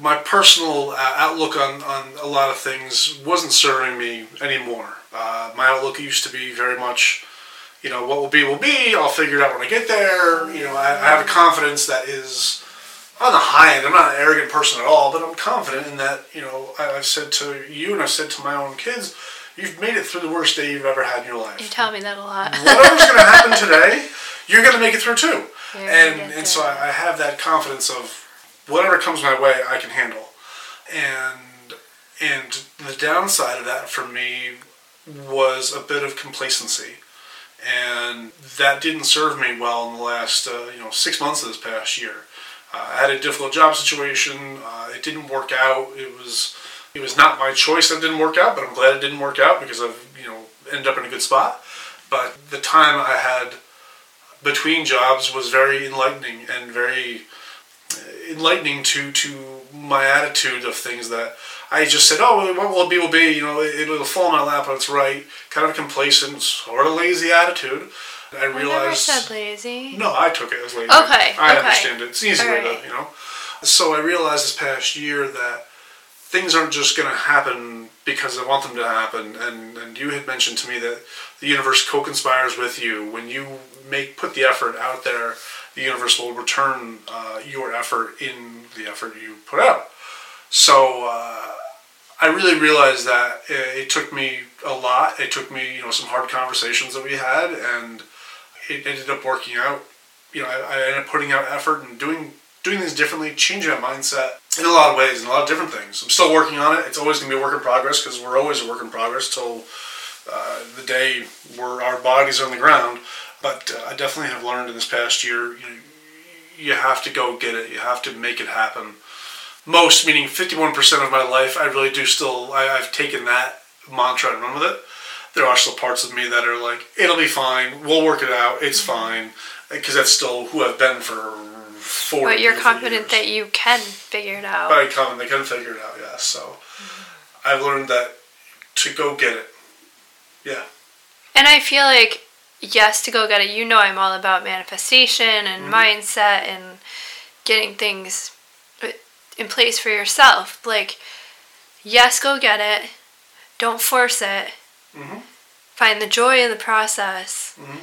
my personal uh, outlook on, on a lot of things wasn't serving me anymore. Uh, my outlook used to be very much, you know, what will be will be. I'll figure it out when I get there. You know, I, I have a confidence that is on the high end. I'm not an arrogant person at all, but I'm confident in that. You know, I, I've said to you and I've said to my own kids, you've made it through the worst day you've ever had in your life
You tell me that a lot.
whatever's going to happen today, you're going to make it through too.
You're
and and so I, I have that confidence of whatever comes my way, I can handle. And and the downside of that for me was a bit of complacency, and that didn't serve me well in the last uh, you know six months of this past year. Uh, I had a difficult job situation. Uh, it didn't work out. It was it was not my choice that didn't work out, but I'm glad it didn't work out because I've you know ended up in a good spot. But the time I had between jobs was very enlightening and very uh, enlightening to to my attitude of things that I just said, oh, what will be will be. You know, it, will fall in my lap when it's right. Kind of complacent, sort of lazy attitude.
I realized. I never said lazy.
No, I took it as lazy.
Okay.
I
okay.
understand it. It's an easy All way right. to, you know. So I realized this past year that things aren't just going to happen because I want them to happen. And, and you had mentioned to me that the universe co-conspires with you when you make put the effort out there. The universe will return uh, your effort in the effort you put out. So uh, I really realized that it, took me a lot. It took me, you know, some hard conversations that we had, and it ended up working out. You know, I, I ended up putting out effort and doing doing things differently, changing my mindset in a lot of ways, in a lot of different things. I'm still working on it. It's always going to be a work in progress because we're always a work in progress till uh, the day where our bodies are on the ground. But uh, I definitely have learned in this past year, you you have to go get it. You have to make it happen. Most, meaning 51% of my life, I really do still, I, I've taken that mantra and run with it. There are still parts of me that are like, it'll be fine. We'll work it out. It's fine. Because that's still who I've been for
four. But you're confident that you can figure it out.
But I confident they can figure it out. Yeah. So mm-hmm. I've learned that to go get it. Yeah.
And I feel like yes, to go get it. You know, I'm all about manifestation and mm-hmm. mindset and getting things in place for yourself. Like, yes, go get it. Don't force it. Mm-hmm. Find the joy in the process. Mm-hmm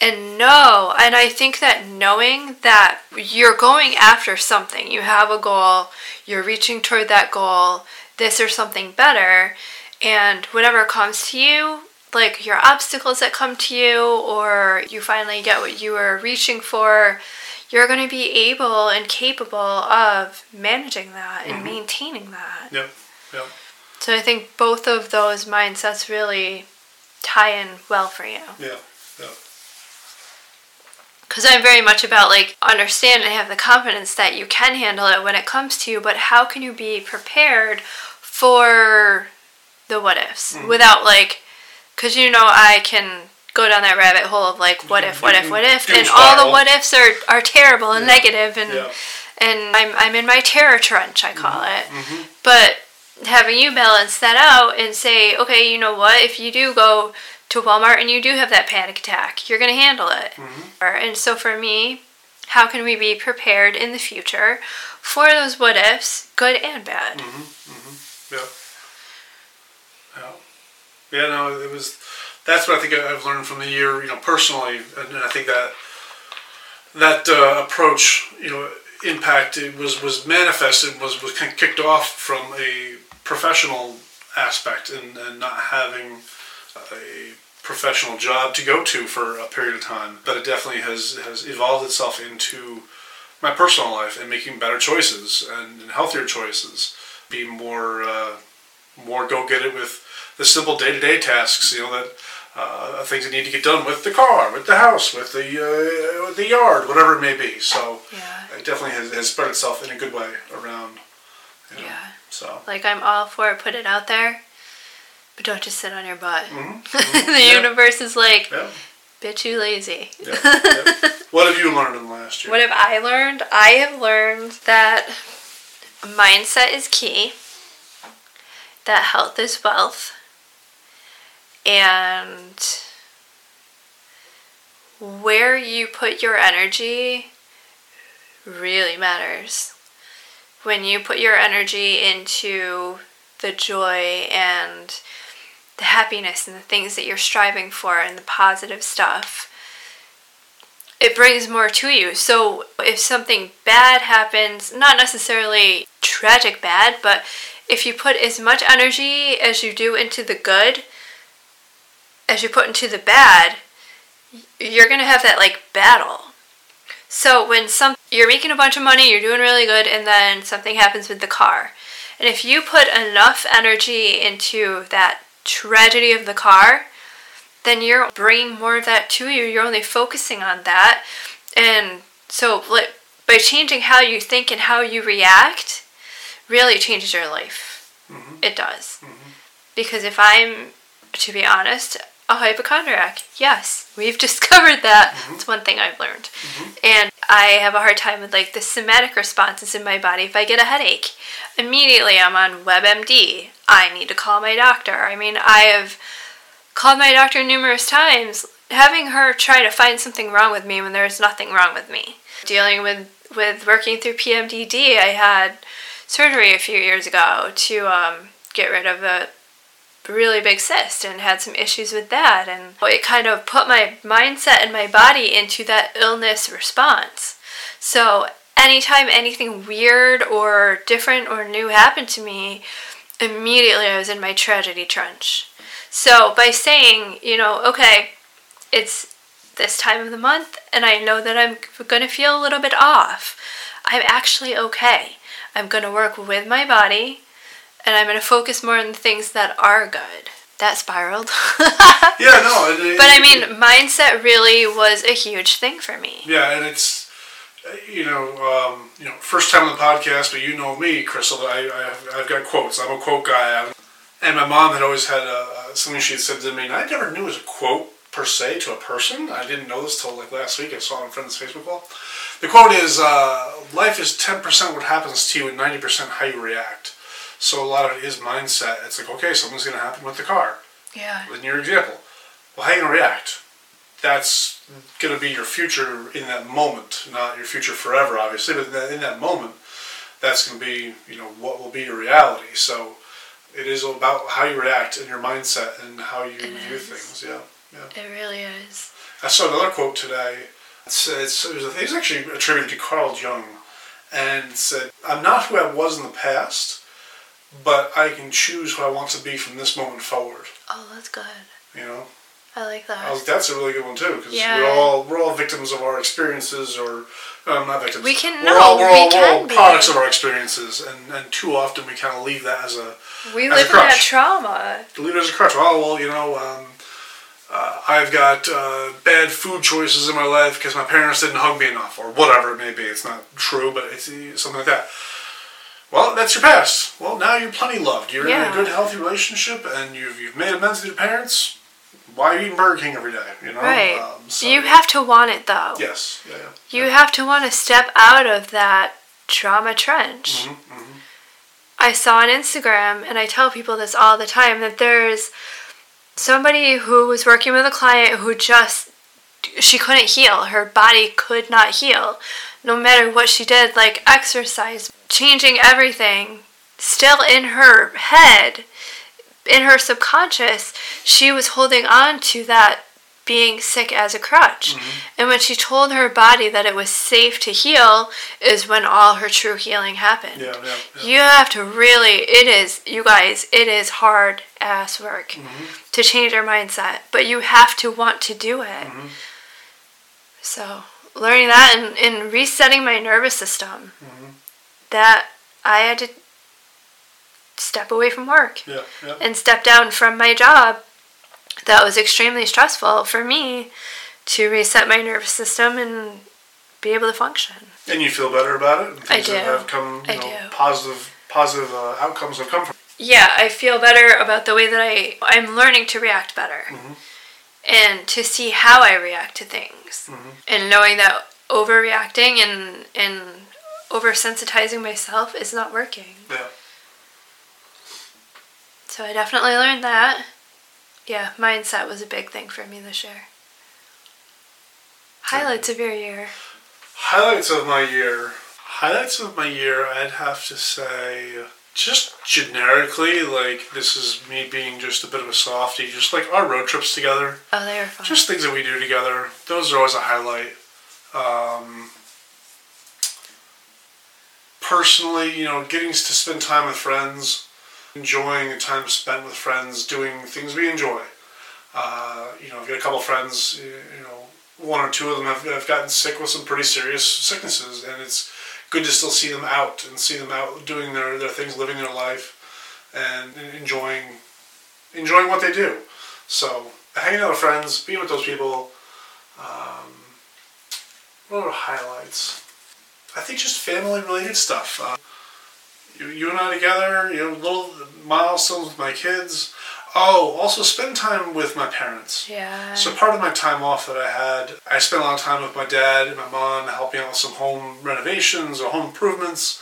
and know and i think that knowing that you're going after something you have a goal you're reaching toward that goal this or something better and whatever comes to you like your obstacles that come to you or you finally get what you were reaching for you're going to be able and capable of managing that and mm-hmm. maintaining that.
Yep yep.
So i think both of those mindsets really tie in well for you.
Yeah yeah
because I'm very much about like understand and have the confidence that you can handle it when it comes to you, but how can you be prepared for the what ifs? Mm-hmm. without like, because you know I can go down that rabbit hole of like what if, what if, what if, and all the what ifs are are terrible and yeah. negative and yeah. and I'm I'm in my terror trench I call mm-hmm. it, mm-hmm. but having you balance that out and say okay you know what if you do go to Walmart and you do have that panic attack, you're going to handle it. Mm-hmm. And so for me, how can we be prepared in the future for those what ifs, good and bad?
Mm-hmm. Mm-hmm. Yeah. Yeah. Yeah. No, it was. That's what I think I've learned from the year, you know, personally, and, I think that that uh, approach, you know, impacted was was manifested was was kind of kicked off from a professional aspect and, and not having a professional job to go to for a period of time, but it definitely has has evolved itself into my personal life and making better choices and, healthier choices, be more uh, more go get it with the simple day to day tasks. You know that. Uh, things that need to get done with the car, with the house, with the uh, with the yard, whatever it may be. So
yeah.
it definitely has, has spread itself in a good way around. You know,
yeah.
So
like I'm all for it. Put it out there. But don't just sit on your butt. Mm-hmm.
Mm-hmm.
the
yeah.
universe is like,
yeah.
bitch, you lazy.
Yeah. what have you learned in the last year?
What have I learned? I have learned that mindset is key, that health is wealth, and where you put your energy really matters. When you put your energy into the joy and the happiness and the things that you're striving for and the positive stuff, it brings more to you. So if something bad happens, not necessarily tragic bad, but if you put as much energy as you do into the good as you put into the bad, you're going to have that like battle. So when some you're making a bunch of money, you're doing really good, and then something happens with the car, and if you put enough energy into that tragedy of the car, then you're bringing more of that to you. You're only focusing on that, and so by changing how you think and how you react, really changes your life.
Mm-hmm.
It does. Because if I'm, to be honest, a hypochondriac, yes, we've discovered that. It's one thing I've learned. And I have a hard time with like the somatic responses in my body. If I get a headache, immediately I'm on WebMD. I need to call my doctor. I mean, I have called my doctor numerous times, having her try to find something wrong with me when there's nothing wrong with me. Dealing with with working through PMDD, I had surgery a few years ago to um, get rid of a really big cyst and had some issues with that. And it kind of put my mindset and my body into that illness response. So anytime anything weird or different or new happened to me immediately i was in my tragedy trench so by saying you know okay it's this time of the month and i know that i'm going to feel a little bit off i'm actually okay. I'm going to work with my body and I'm going to focus more on the things that are good. That spiraled.
Yeah, no. It, it-
but I mean, mindset really was a huge thing for me.
Yeah, and it's uh, you know um, you know first time on the podcast, but you know me, Krystal. I, I have, I've got quotes. I'm a quote guy, I'm- and my mom had always had a, uh, something she had said to me, and I never knew it was a quote per se to a person. I didn't know this till like last week. I saw it on a friend's Facebook wall. The quote is, uh, "Life is ten percent what happens to you, and ninety percent how you react." So a lot of it is mindset. It's like, okay, something's going to happen with the car.
Yeah.
In your example, well, how you gonna react? That's gonna be your future in that moment, not your future forever, obviously. But in that, in that moment, that's gonna be, you know, what will be your reality. So it is about how you react and your mindset and how you view
is.
things. Yeah, yeah.
It really is.
I saw another quote today. It's, it's, it, was, it was actually attributed to Carl Jung, and said, "I'm not who I was in the past, but I can choose who I want to be from this moment forward."
Oh, that's good.
You know.
I like that.
I
that.
was, that's a really good one too, because
Yeah.
we're all we're all victims of our experiences, or um, not victims.
We can-
We're
no,
all we're
we
all, we're all
be.
products of our experiences, and, and too often we kind of leave that as a
we
as a
live in that
crutch.
trauma.
leave it as a crutch. Oh well, you know, um, uh, I've got uh, bad food choices in my life because my parents didn't hug me enough, or whatever it may be. It's not true, but it's something like that. Well, that's your past. Well, now you're plenty loved. You're in a good, healthy relationship, and you've, you've made amends with your parents. Why are you eating Burger King every day? You know,
Right.
Um, so-
you have to want it though.
Yes. Yeah. yeah.
You have to want to step out of that trauma trench.
Mhm, mhm.
I saw on Instagram, and I tell people this all the time, that there's somebody who was working with a client who just she couldn't heal. Her body could not heal. No matter what she did, like exercise, changing everything, still in her head, in her subconscious, she was holding on to that being sick as a crutch. And when she told her body that it was safe to heal, is when all her true healing happened.
Yeah, yeah, yeah.
You have to really, it is, you guys, it is hard ass work
Mm-hmm.
to change your mindset, but you have to want to do it.
Mm-hmm.
So, learning that and, and resetting my nervous system,
Mm-hmm.
that I had to step away from work
Yeah, yeah.
and step down from my job that was extremely stressful for me to reset my nervous system and be able to function.
And you feel better about it. And
I do.
That have come, you
I
know,
do.
positive, positive uh, outcomes have come from.
yeah, I feel better about the way that I I'm learning to react better. And to see how I react to things. Mm-hmm. And knowing that overreacting and and oversensitizing myself is not working.
Yeah.
So I definitely learned that. Yeah, mindset was a big thing for me this year. Highlights of your year.
Highlights of my year. Highlights of my year, I'd have to say, just generically, like this is me being just a bit of a softie. Just like our road trips together.
Oh, they were fun.
just things that we do together. Those are always a highlight. Um, personally, you know, getting to spend time with friends, enjoying the time spent with friends, doing things we enjoy. Uh, you know, I've got a couple friends, you you know, one or two of them have, have gotten sick with some pretty serious sicknesses, and it's good to still see them out and see them out doing their, their things, living their life, and enjoying enjoying what they do. So hanging out with friends, being with those people. Um, what are highlights? I think just family related stuff. Uh, you, you and I together, you know, little milestones with my kids. Oh, also spend time with my parents.
Yeah.
So part of my time off that I had, I spent a lot of time with my dad and my mom, helping out with some home renovations or home improvements,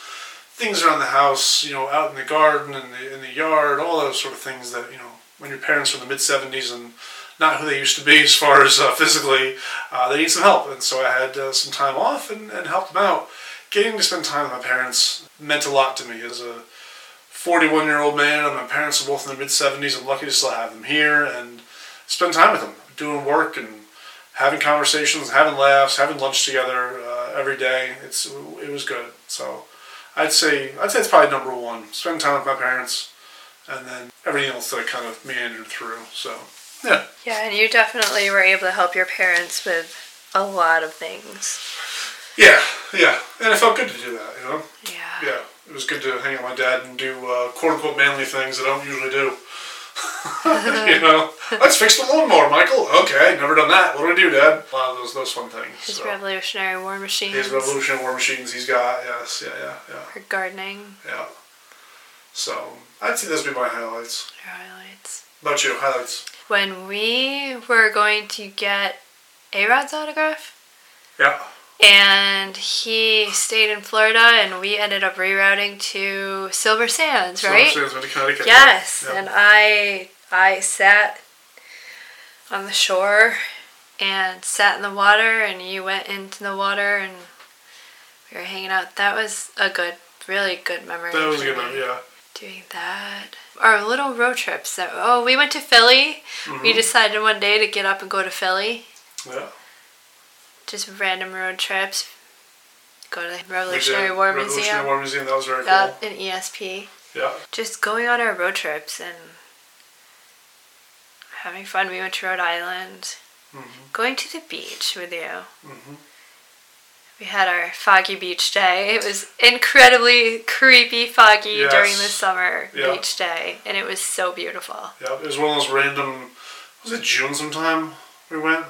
things around the house, you know, out in the garden and the in the yard, all those sort of things that you know, when your parents are in the mid seventies and not who they used to be as far as uh, physically, uh, they need some help, and so I had uh, some time off and, and helped them out. Getting to spend time with my parents meant a lot to me as a 41 year old man, and my parents are both in their mid 70s. I'm lucky to still have them here and spend time with them, doing work and having conversations, having laughs, having lunch together uh, every day. It's it was good. So I'd say I'd say it's probably number one. Spend time with my parents, and then everything else that I kind of meandered through. So yeah.
Yeah, and you definitely were able to help your parents with a lot of things.
Yeah, yeah, and it felt good to do that. You know.
Yeah.
Yeah it was good to hang out with my dad and do uh, quote unquote manly things that I don't usually do. you know, let's fix the lawnmower, Michael. Okay, never done that. What do we do, Dad? A lot of those those fun things.
His
so.
revolutionary war machines.
His revolutionary war machines. He's got yes, yeah, yeah, yeah.
For gardening.
Yeah. So I'd say those would be my highlights.
Your highlights.
About you, highlights.
When we were going to get A Rod's autograph.
Yeah
and he stayed in Florida, and we ended up rerouting to Silver Sands, right?
Silver Sands, went to Connecticut.
Yes,
yep.
and I I sat on the shore and sat in the water, and you went into the water, and we were hanging out. That was a good, really good memory.
That was a good memory, yeah.
Doing that. Our little road trips. That, oh, we went to Philly. Mm-hmm. We decided one day to get up and go to Philly.
Yeah
just random road trips. Go to the Revolutionary War Museum.
Revolutionary War Museum, that was very
cool. in ESP.
Yeah.
Just going on our road trips and having fun. We went to Rhode Island. Mm-hmm. Going to the beach with you. Mm-hmm. We had our foggy beach day. It was incredibly creepy foggy yes. during the summer beach day, and it was so beautiful.
Yeah, it was one of those random. Was it June sometime we went?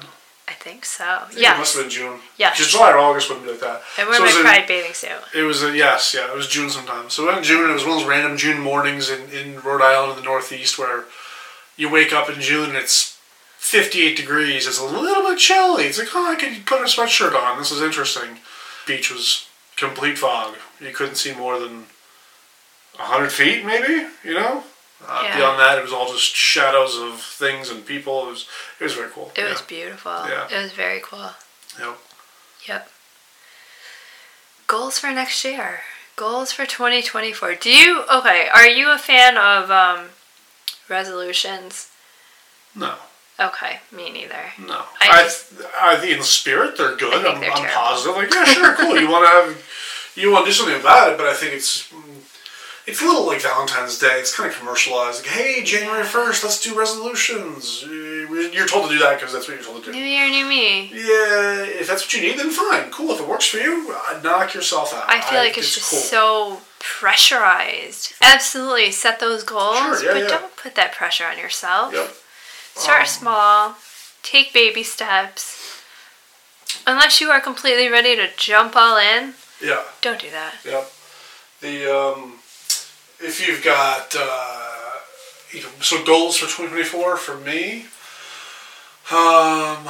I think so. Yeah.
It must have been June.
Yeah.
July or August wouldn't be like that.
I wore so my pride in, bathing suit.
It was a, yes, yeah, it was June sometime. So in June, it was one of those random June mornings in, in Rhode Island in the Northeast where you wake up in June and it's 58 degrees. It's a little bit chilly. It's like, oh, I could put a sweatshirt on. This is interesting. Beach was complete fog. You couldn't see more than 100 feet, maybe, you know? Uh, yeah. Beyond that, it was all just shadows of things and people. It was it was very cool.
It
yeah.
was beautiful. Yeah. It was very cool.
Yep.
Yep. Goals for next year. Goals for 2024. Do you okay? Are you a fan of um, resolutions?
No.
Okay, me neither.
No, I, just, I, I think in the spirit they're good. I'm, they're I'm positive. Like yeah, sure, cool. You want to have, you want to do something about it, but I think it's it's a little like Valentine's Day. It's kind of commercialized. Like, hey, January first, let's do resolutions. You're told to do that because that's what you're told to
do. New year, new me.
Yeah, if that's what you need, then fine, cool. If it works for you, uh, knock yourself out.
I feel I, like it's, it's just cool. so pressurized. Absolutely, set those goals, sure, yeah, but yeah. don't put that pressure on yourself.
Yep.
Start um, small. Take baby steps. Unless you are completely ready to jump all in.
Yeah.
Don't do that.
Yep. The um if you've got uh, you know, so goals for 2024 for me, um,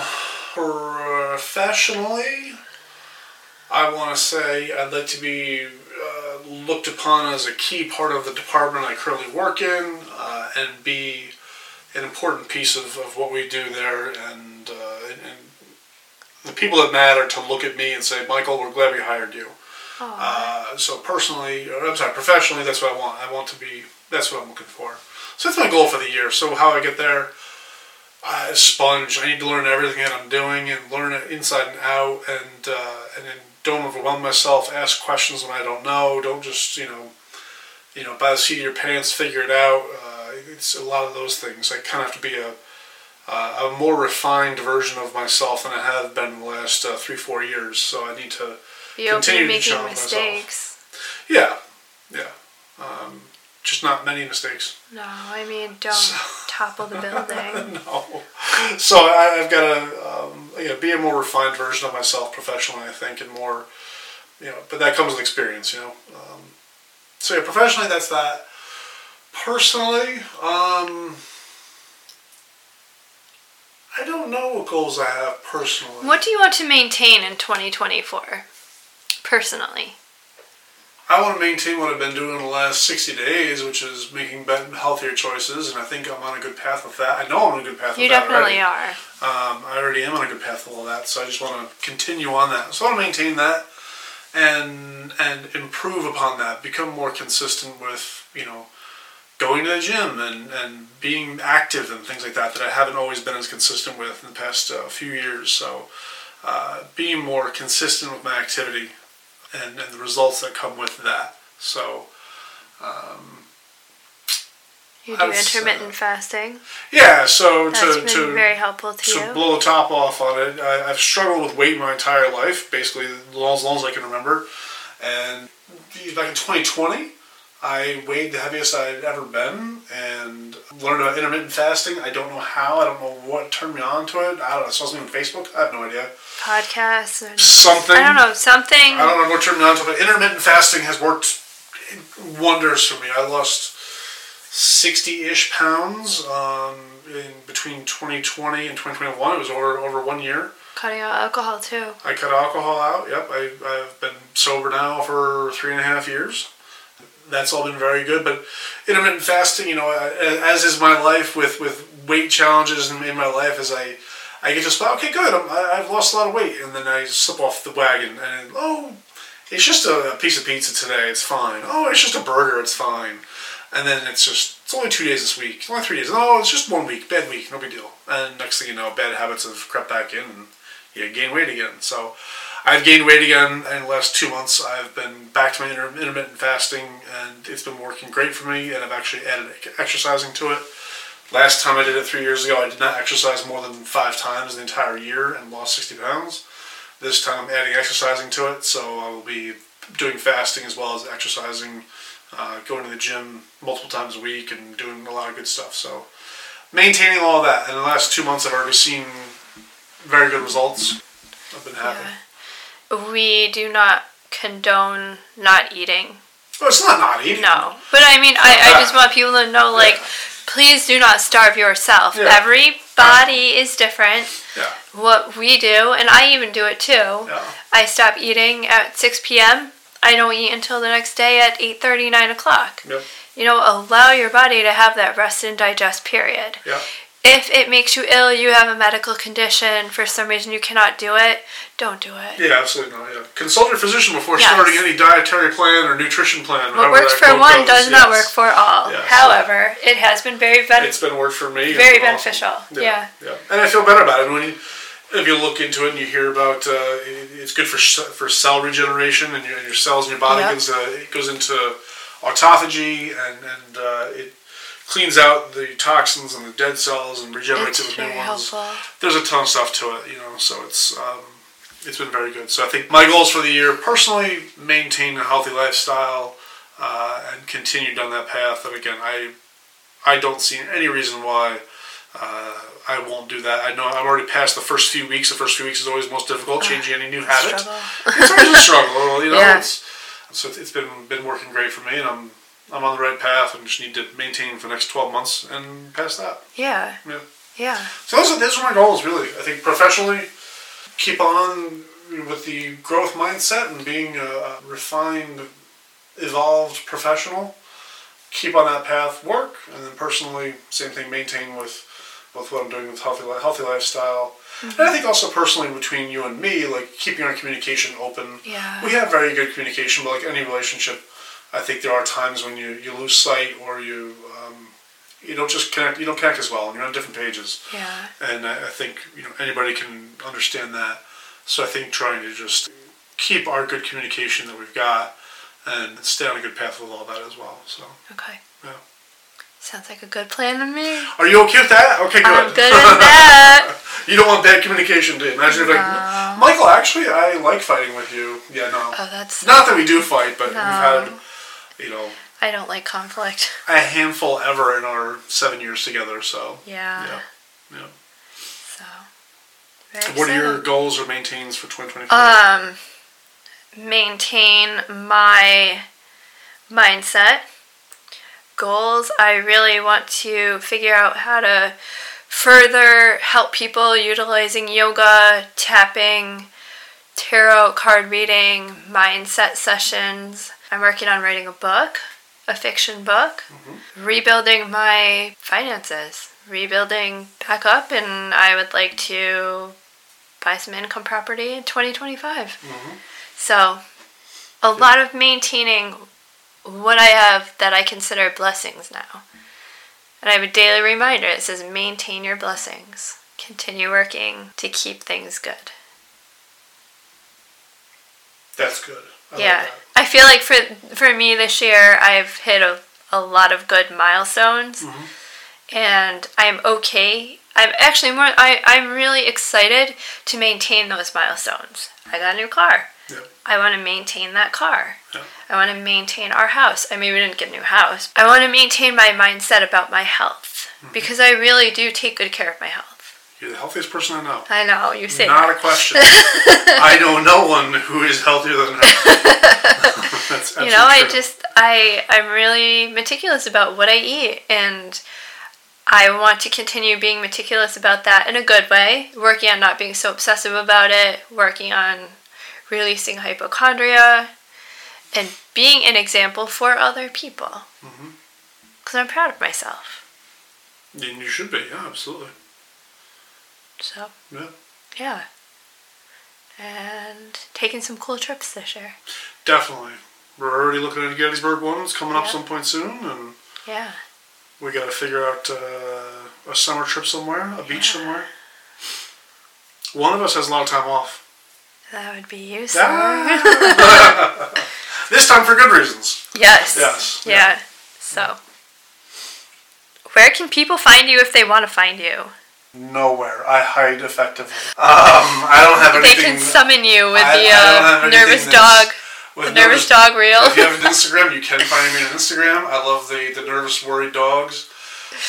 professionally, I want to say I'd like to be uh, looked upon as a key part of the department I currently work in uh, and be an important piece of, of what we do there and, uh, and, and the people that matter to look at me and say, Michael, we're glad we hired you. Uh, so personally, I'm sorry, professionally, that's what I want. I want to be. That's what I'm looking for. So that's my goal for the year. So how I get there, uh, sponge. I need to learn everything that I'm doing and learn it inside and out, and uh, and then don't overwhelm myself. Ask questions when I don't know. Don't just you know, you know, by the seat of your pants, figure it out. Uh, it's a lot of those things. I kind of have to be a uh, a more refined version of myself than I have been the last uh, three, four years. So I need to
Be open to making
challenge myself.
mistakes.
Yeah, yeah. Um, just not many mistakes.
No, I mean, don't topple the building.
no. So I, I've got to um, you know, be a more refined version of myself professionally, I think, and more, you know, but that comes with experience, you know. Um, so yeah, professionally, that's that. Personally, um, I don't know what goals I have personally.
What do you want to maintain in 2024? Personally.
I want to maintain what I've been doing the last 60 days, which is making better, healthier choices, and I think I'm on a good path with that. I know I'm on a good path
You
with that
You
definitely
are.
Um, I already am on a good path with all that, so I just want to continue on that. So I want to maintain that and and improve upon that, become more consistent with you know going to the gym and, and being active and things like that that I haven't always been as consistent with in the past uh, few years. So uh, being more consistent with my activity and, and the results that come with that. So um,
You do
uh,
intermittent fasting.
yeah, so
That's
to,
been
to
very helpful to
to
you.
blow the top off on it, I, I've struggled with weight my entire life, basically as long, as long as I can remember. And back in 2020, I weighed the heaviest I'd ever been and learned about intermittent fasting. I don't know how. I don't know what turned me on to it. I don't know. I saw something on Facebook. I have no idea.
Podcasts. And,
Something.
I don't know, something.
I don't know what turned me on to it, but intermittent fasting has worked wonders for me. I lost 60-ish pounds um, in between 2020 and 2021. It was over over one year.
Cutting out alcohol too.
I cut alcohol out. Yep, I, I've been sober now for three and a half years. That's all been very good. But intermittent fasting, you know, uh, as is my life with, with weight challenges in, in my life, as I I get to spot, okay, good, I- I've lost a lot of weight, and then I slip off the wagon, and oh, it's just a, a piece of pizza today, it's fine. Oh, it's just a burger, it's fine. And then it's just, it's only two days this week, it's only three days. Oh, it's just one week, bad week, no big deal. And next thing you know, bad habits have crept back in, and you gain weight again. So I've gained weight again in the last two months. I've been back to my inter- intermittent fasting, and it's been working great for me. And I've actually added exercising to it. Last time I did it three years ago, I did not exercise more than five times in the entire year and lost 60 pounds. This time I'm adding exercising to it, so I will be doing fasting as well as exercising, uh, going to the gym multiple times a week, and doing a lot of good stuff. So maintaining all of that. In the last two months, I've already seen very good results. I've been happy.
Yeah. We do not condone not eating.
Well, it's not not eating.
No. But I mean, I, I just want people to know, like, please do not starve yourself.
Yeah.
Every body is different.
Yeah.
What we do, and I even do it too.
Yeah.
I stop eating at 6 p.m. I don't eat until the next day at 8.30, 9 o'clock.
Yep.
You know, allow your body to have that rest and digest period.
Yep.
If it makes you ill, you have a medical condition, for some reason you cannot do it, don't do it.
Yeah, absolutely not. Yeah. Consult your physician before
Yes.
starting any dietary plan or nutrition plan.
What works for one
goes.
does not work for all.
Yes.
However, it has been very beneficial.
It's been worked for me.
Very
been awesome.
beneficial. Yeah.
yeah. And I feel better about it when you, if you look into it and you hear about uh, it's good for for cell regeneration and your, your cells in your body
Yep.
goes uh, it goes into autophagy and and uh, it cleans out the toxins and the dead cells and regenerates
it's
it with new ones.
helpful.
there's a ton of stuff to it, you know. So it's um, it's been very good. So I think my goals for the year, personally, maintain a healthy lifestyle uh, and continue down that path. And again, I I don't see any reason why uh, I won't do that. I know I'm already past the first few weeks. The first few weeks is always most difficult, changing any new habit.
Struggle.
It's always a struggle, you know.
Yeah.
It's, so it's- it's been been working great for me, and I'm I'm on the right path, and just need to maintain for the next 12 months and past that.
Yeah.
Yeah.
Yeah.
So those are, those are my goals, really. I think professionally, keep on with the growth mindset and being a, refined, evolved professional. Keep on that path, work, and then personally, same thing, maintain with, with what I'm doing with healthy healthy lifestyle. And I mm-hmm. think also personally between you and me, like keeping our communication open.
Yeah.
We have very good communication, but like any relationship, I think there are times when you, you lose sight or you um, you don't just connect. You don't connect as well, and you're on different pages.
Yeah.
And I, I think you know anybody can understand that. So I think trying to just keep our good communication that we've got and stay on a good path with all that as well. So
Okay.
Yeah.
Sounds like a good plan to me.
are you okay with that? Okay, good.
I'm good with that.
you don't want bad communication, do you? Imagine if like, Michael, actually, I like fighting with you. Yeah, no.
Oh, that's
Not that we do fight, but
No.
we've had, you know,
I don't like conflict.
a handful ever in our seven years together. So
Yeah.
yeah, yeah.
So.
What are your goals or maintains for 2024?
um maintain my mindset goals i really want to figure out how to further help people utilizing yoga tapping tarot card reading mindset sessions i'm working on writing a book a fiction book mm-hmm. rebuilding my finances rebuilding back up and i would like to buy some income property in 2025 mm-hmm. so, a lot of maintaining what I have that I consider blessings now. And I have a daily reminder that says maintain your blessings. Continue working to keep things good.
That's good. I
yeah.
Like.
I feel like for for me this year I've hit a, a lot of good milestones mm-hmm. and I'm okay. I'm actually more I, I'm really excited to maintain those milestones. I got a new car.
Yeah.
I want to maintain that car.
Yeah.
I want to maintain our house. I mean, we didn't get a new house. I want to maintain my mindset about my health mm-hmm. because I really do take good care of my health.
You're the healthiest person I know.
I know you say
Not a question. I know no one who is healthier than her. That's
you know, I
true.
just I I'm really meticulous about what I eat and I want to continue being meticulous about that in a good way, working on not being so obsessive about it, working on releasing hypochondria, and being an example for other people. Mm-hmm. Because I'm proud of myself.
And you should be. Yeah, absolutely.
So,
Yeah.
yeah. And taking some cool trips this year.
Definitely. We're already looking at a Gettysburg one. It's coming up some point soon, and
Yeah.
we got to figure out uh, a summer trip somewhere, a beach
Yeah.
somewhere. One of us has a lot of time off.
That would be you.
Ah. this time for good reasons.
Yes.
Yes,
Yeah.
yeah.
So, where can people find you if they want to find you?
Nowhere. I hide effectively. Um, I don't have anything.
They can summon you with
I-
the
I don't have
uh, nervous dog,
with
the nervous dog reel.
If you have an Instagram, you can find me on Instagram. I love the, the nervous, worried dogs.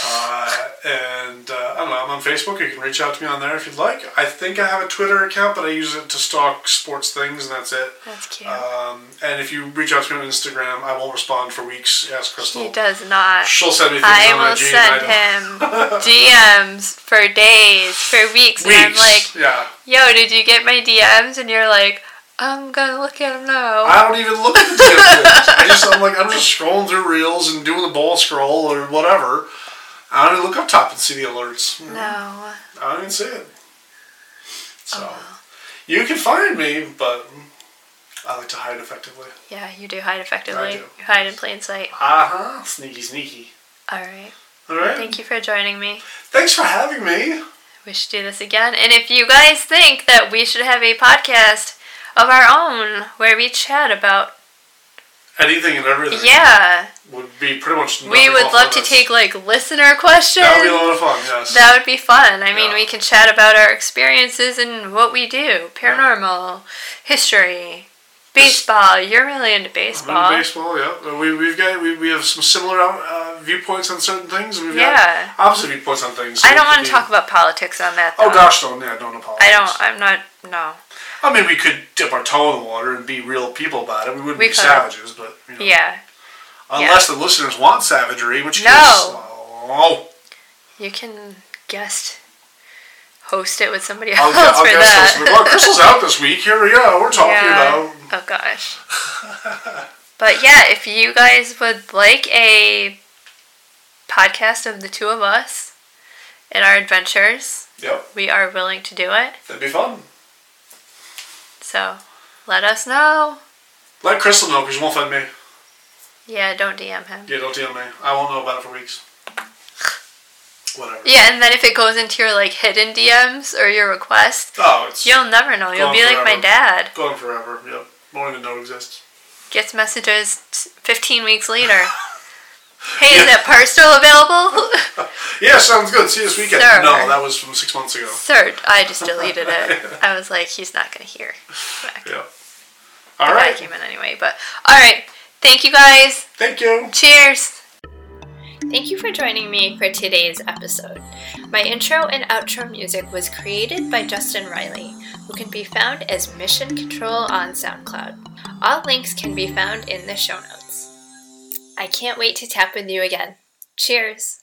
Uh, and uh, I don't know, I'm on Facebook. You can reach out to me on there if you'd like. I think I have a Twitter account, but I use it to stalk sports things, and that's it.
That's cute.
Um, and if you reach out to me on Instagram, I won't respond for weeks. Ask Krystal.
he does not.
She'll send me things
I
on
will
IG.
send him DMs for days, for weeks,
don't-
and I'm like,
yeah.
"Yo, did you get my DMs?" And you're like, "I'm gonna look at them now."
I don't even look at the damn things. I just I'm like I'm just scrolling through reels and doing the ball scroll or whatever. I don't even look up top and see the alerts.
no.
I don't even see it. So
Oh.
you can find me, but I like to hide effectively.
Yeah, you do hide effectively.
I do.
You hide in plain sight.
Uh huh. Sneaky, sneaky.
All right.
All right.
Thank you for joining me.
Thanks for having me.
We should do this again. And if you guys think that we should have a podcast of our own where we chat about,
Anything and everything.
yeah,
Would be pretty much.
we would love to take like listener questions.
That would be a lot of fun. Yes.
That would be fun. I mean,
Yeah.
we can chat about our experiences and what we do paranormal, history, baseball. You're really into
I'm
baseball.
into baseball, yeah. We, we've got we, we have some similar uh, viewpoints on certain things. We've
Yeah.
got opposite viewpoints on things.
I don't want to talk about politics on that.
Oh gosh, don't yeah, don't apologize.
I don't. I'm not. No.
I mean, we could dip our toe in the water and be real people about it. We wouldn't
We
be
could.
savages, but you know,
Yeah.
Unless the listeners want savagery, which
No.
case, oh,
You can guest host it with somebody
I'll,
else
I'll
for
guess
that.
this. Well, Krystal's out this week. Here we go. We're talking
Yeah.
about.
Oh gosh. but yeah, if you guys would like a podcast of the two of us and our adventures,
Yep,
we are willing to do it.
that'd be fun.
So let us know.
Let Krystal know because she won't find me.
Yeah, don't DM him.
Yeah, don't tell me. I won't know about it for weeks. Whatever.
Yeah, and then if it goes into your like hidden DMs or your request,
Oh, it's
you'll never know. You'll be like my dad.
Going forever. Yep, won't even know it exists.
Gets messages t- 15 weeks later. Hey, is that part still available?
Yeah, sounds good. See you this weekend.
Sure.
No, that was from six months ago.
Third, I just deleted it. I was like, he's not gonna hear. Back.
Yeah.
The
All
guy
right.
came in anyway, but all right. Thank you guys.
Thank you.
Cheers. Thank you for joining me for today's episode. My intro and outro music was created by Justin Riley, who can be found as Mission Control on SoundCloud. All links can be found in the show notes. I can't wait to tap with you again. Cheers.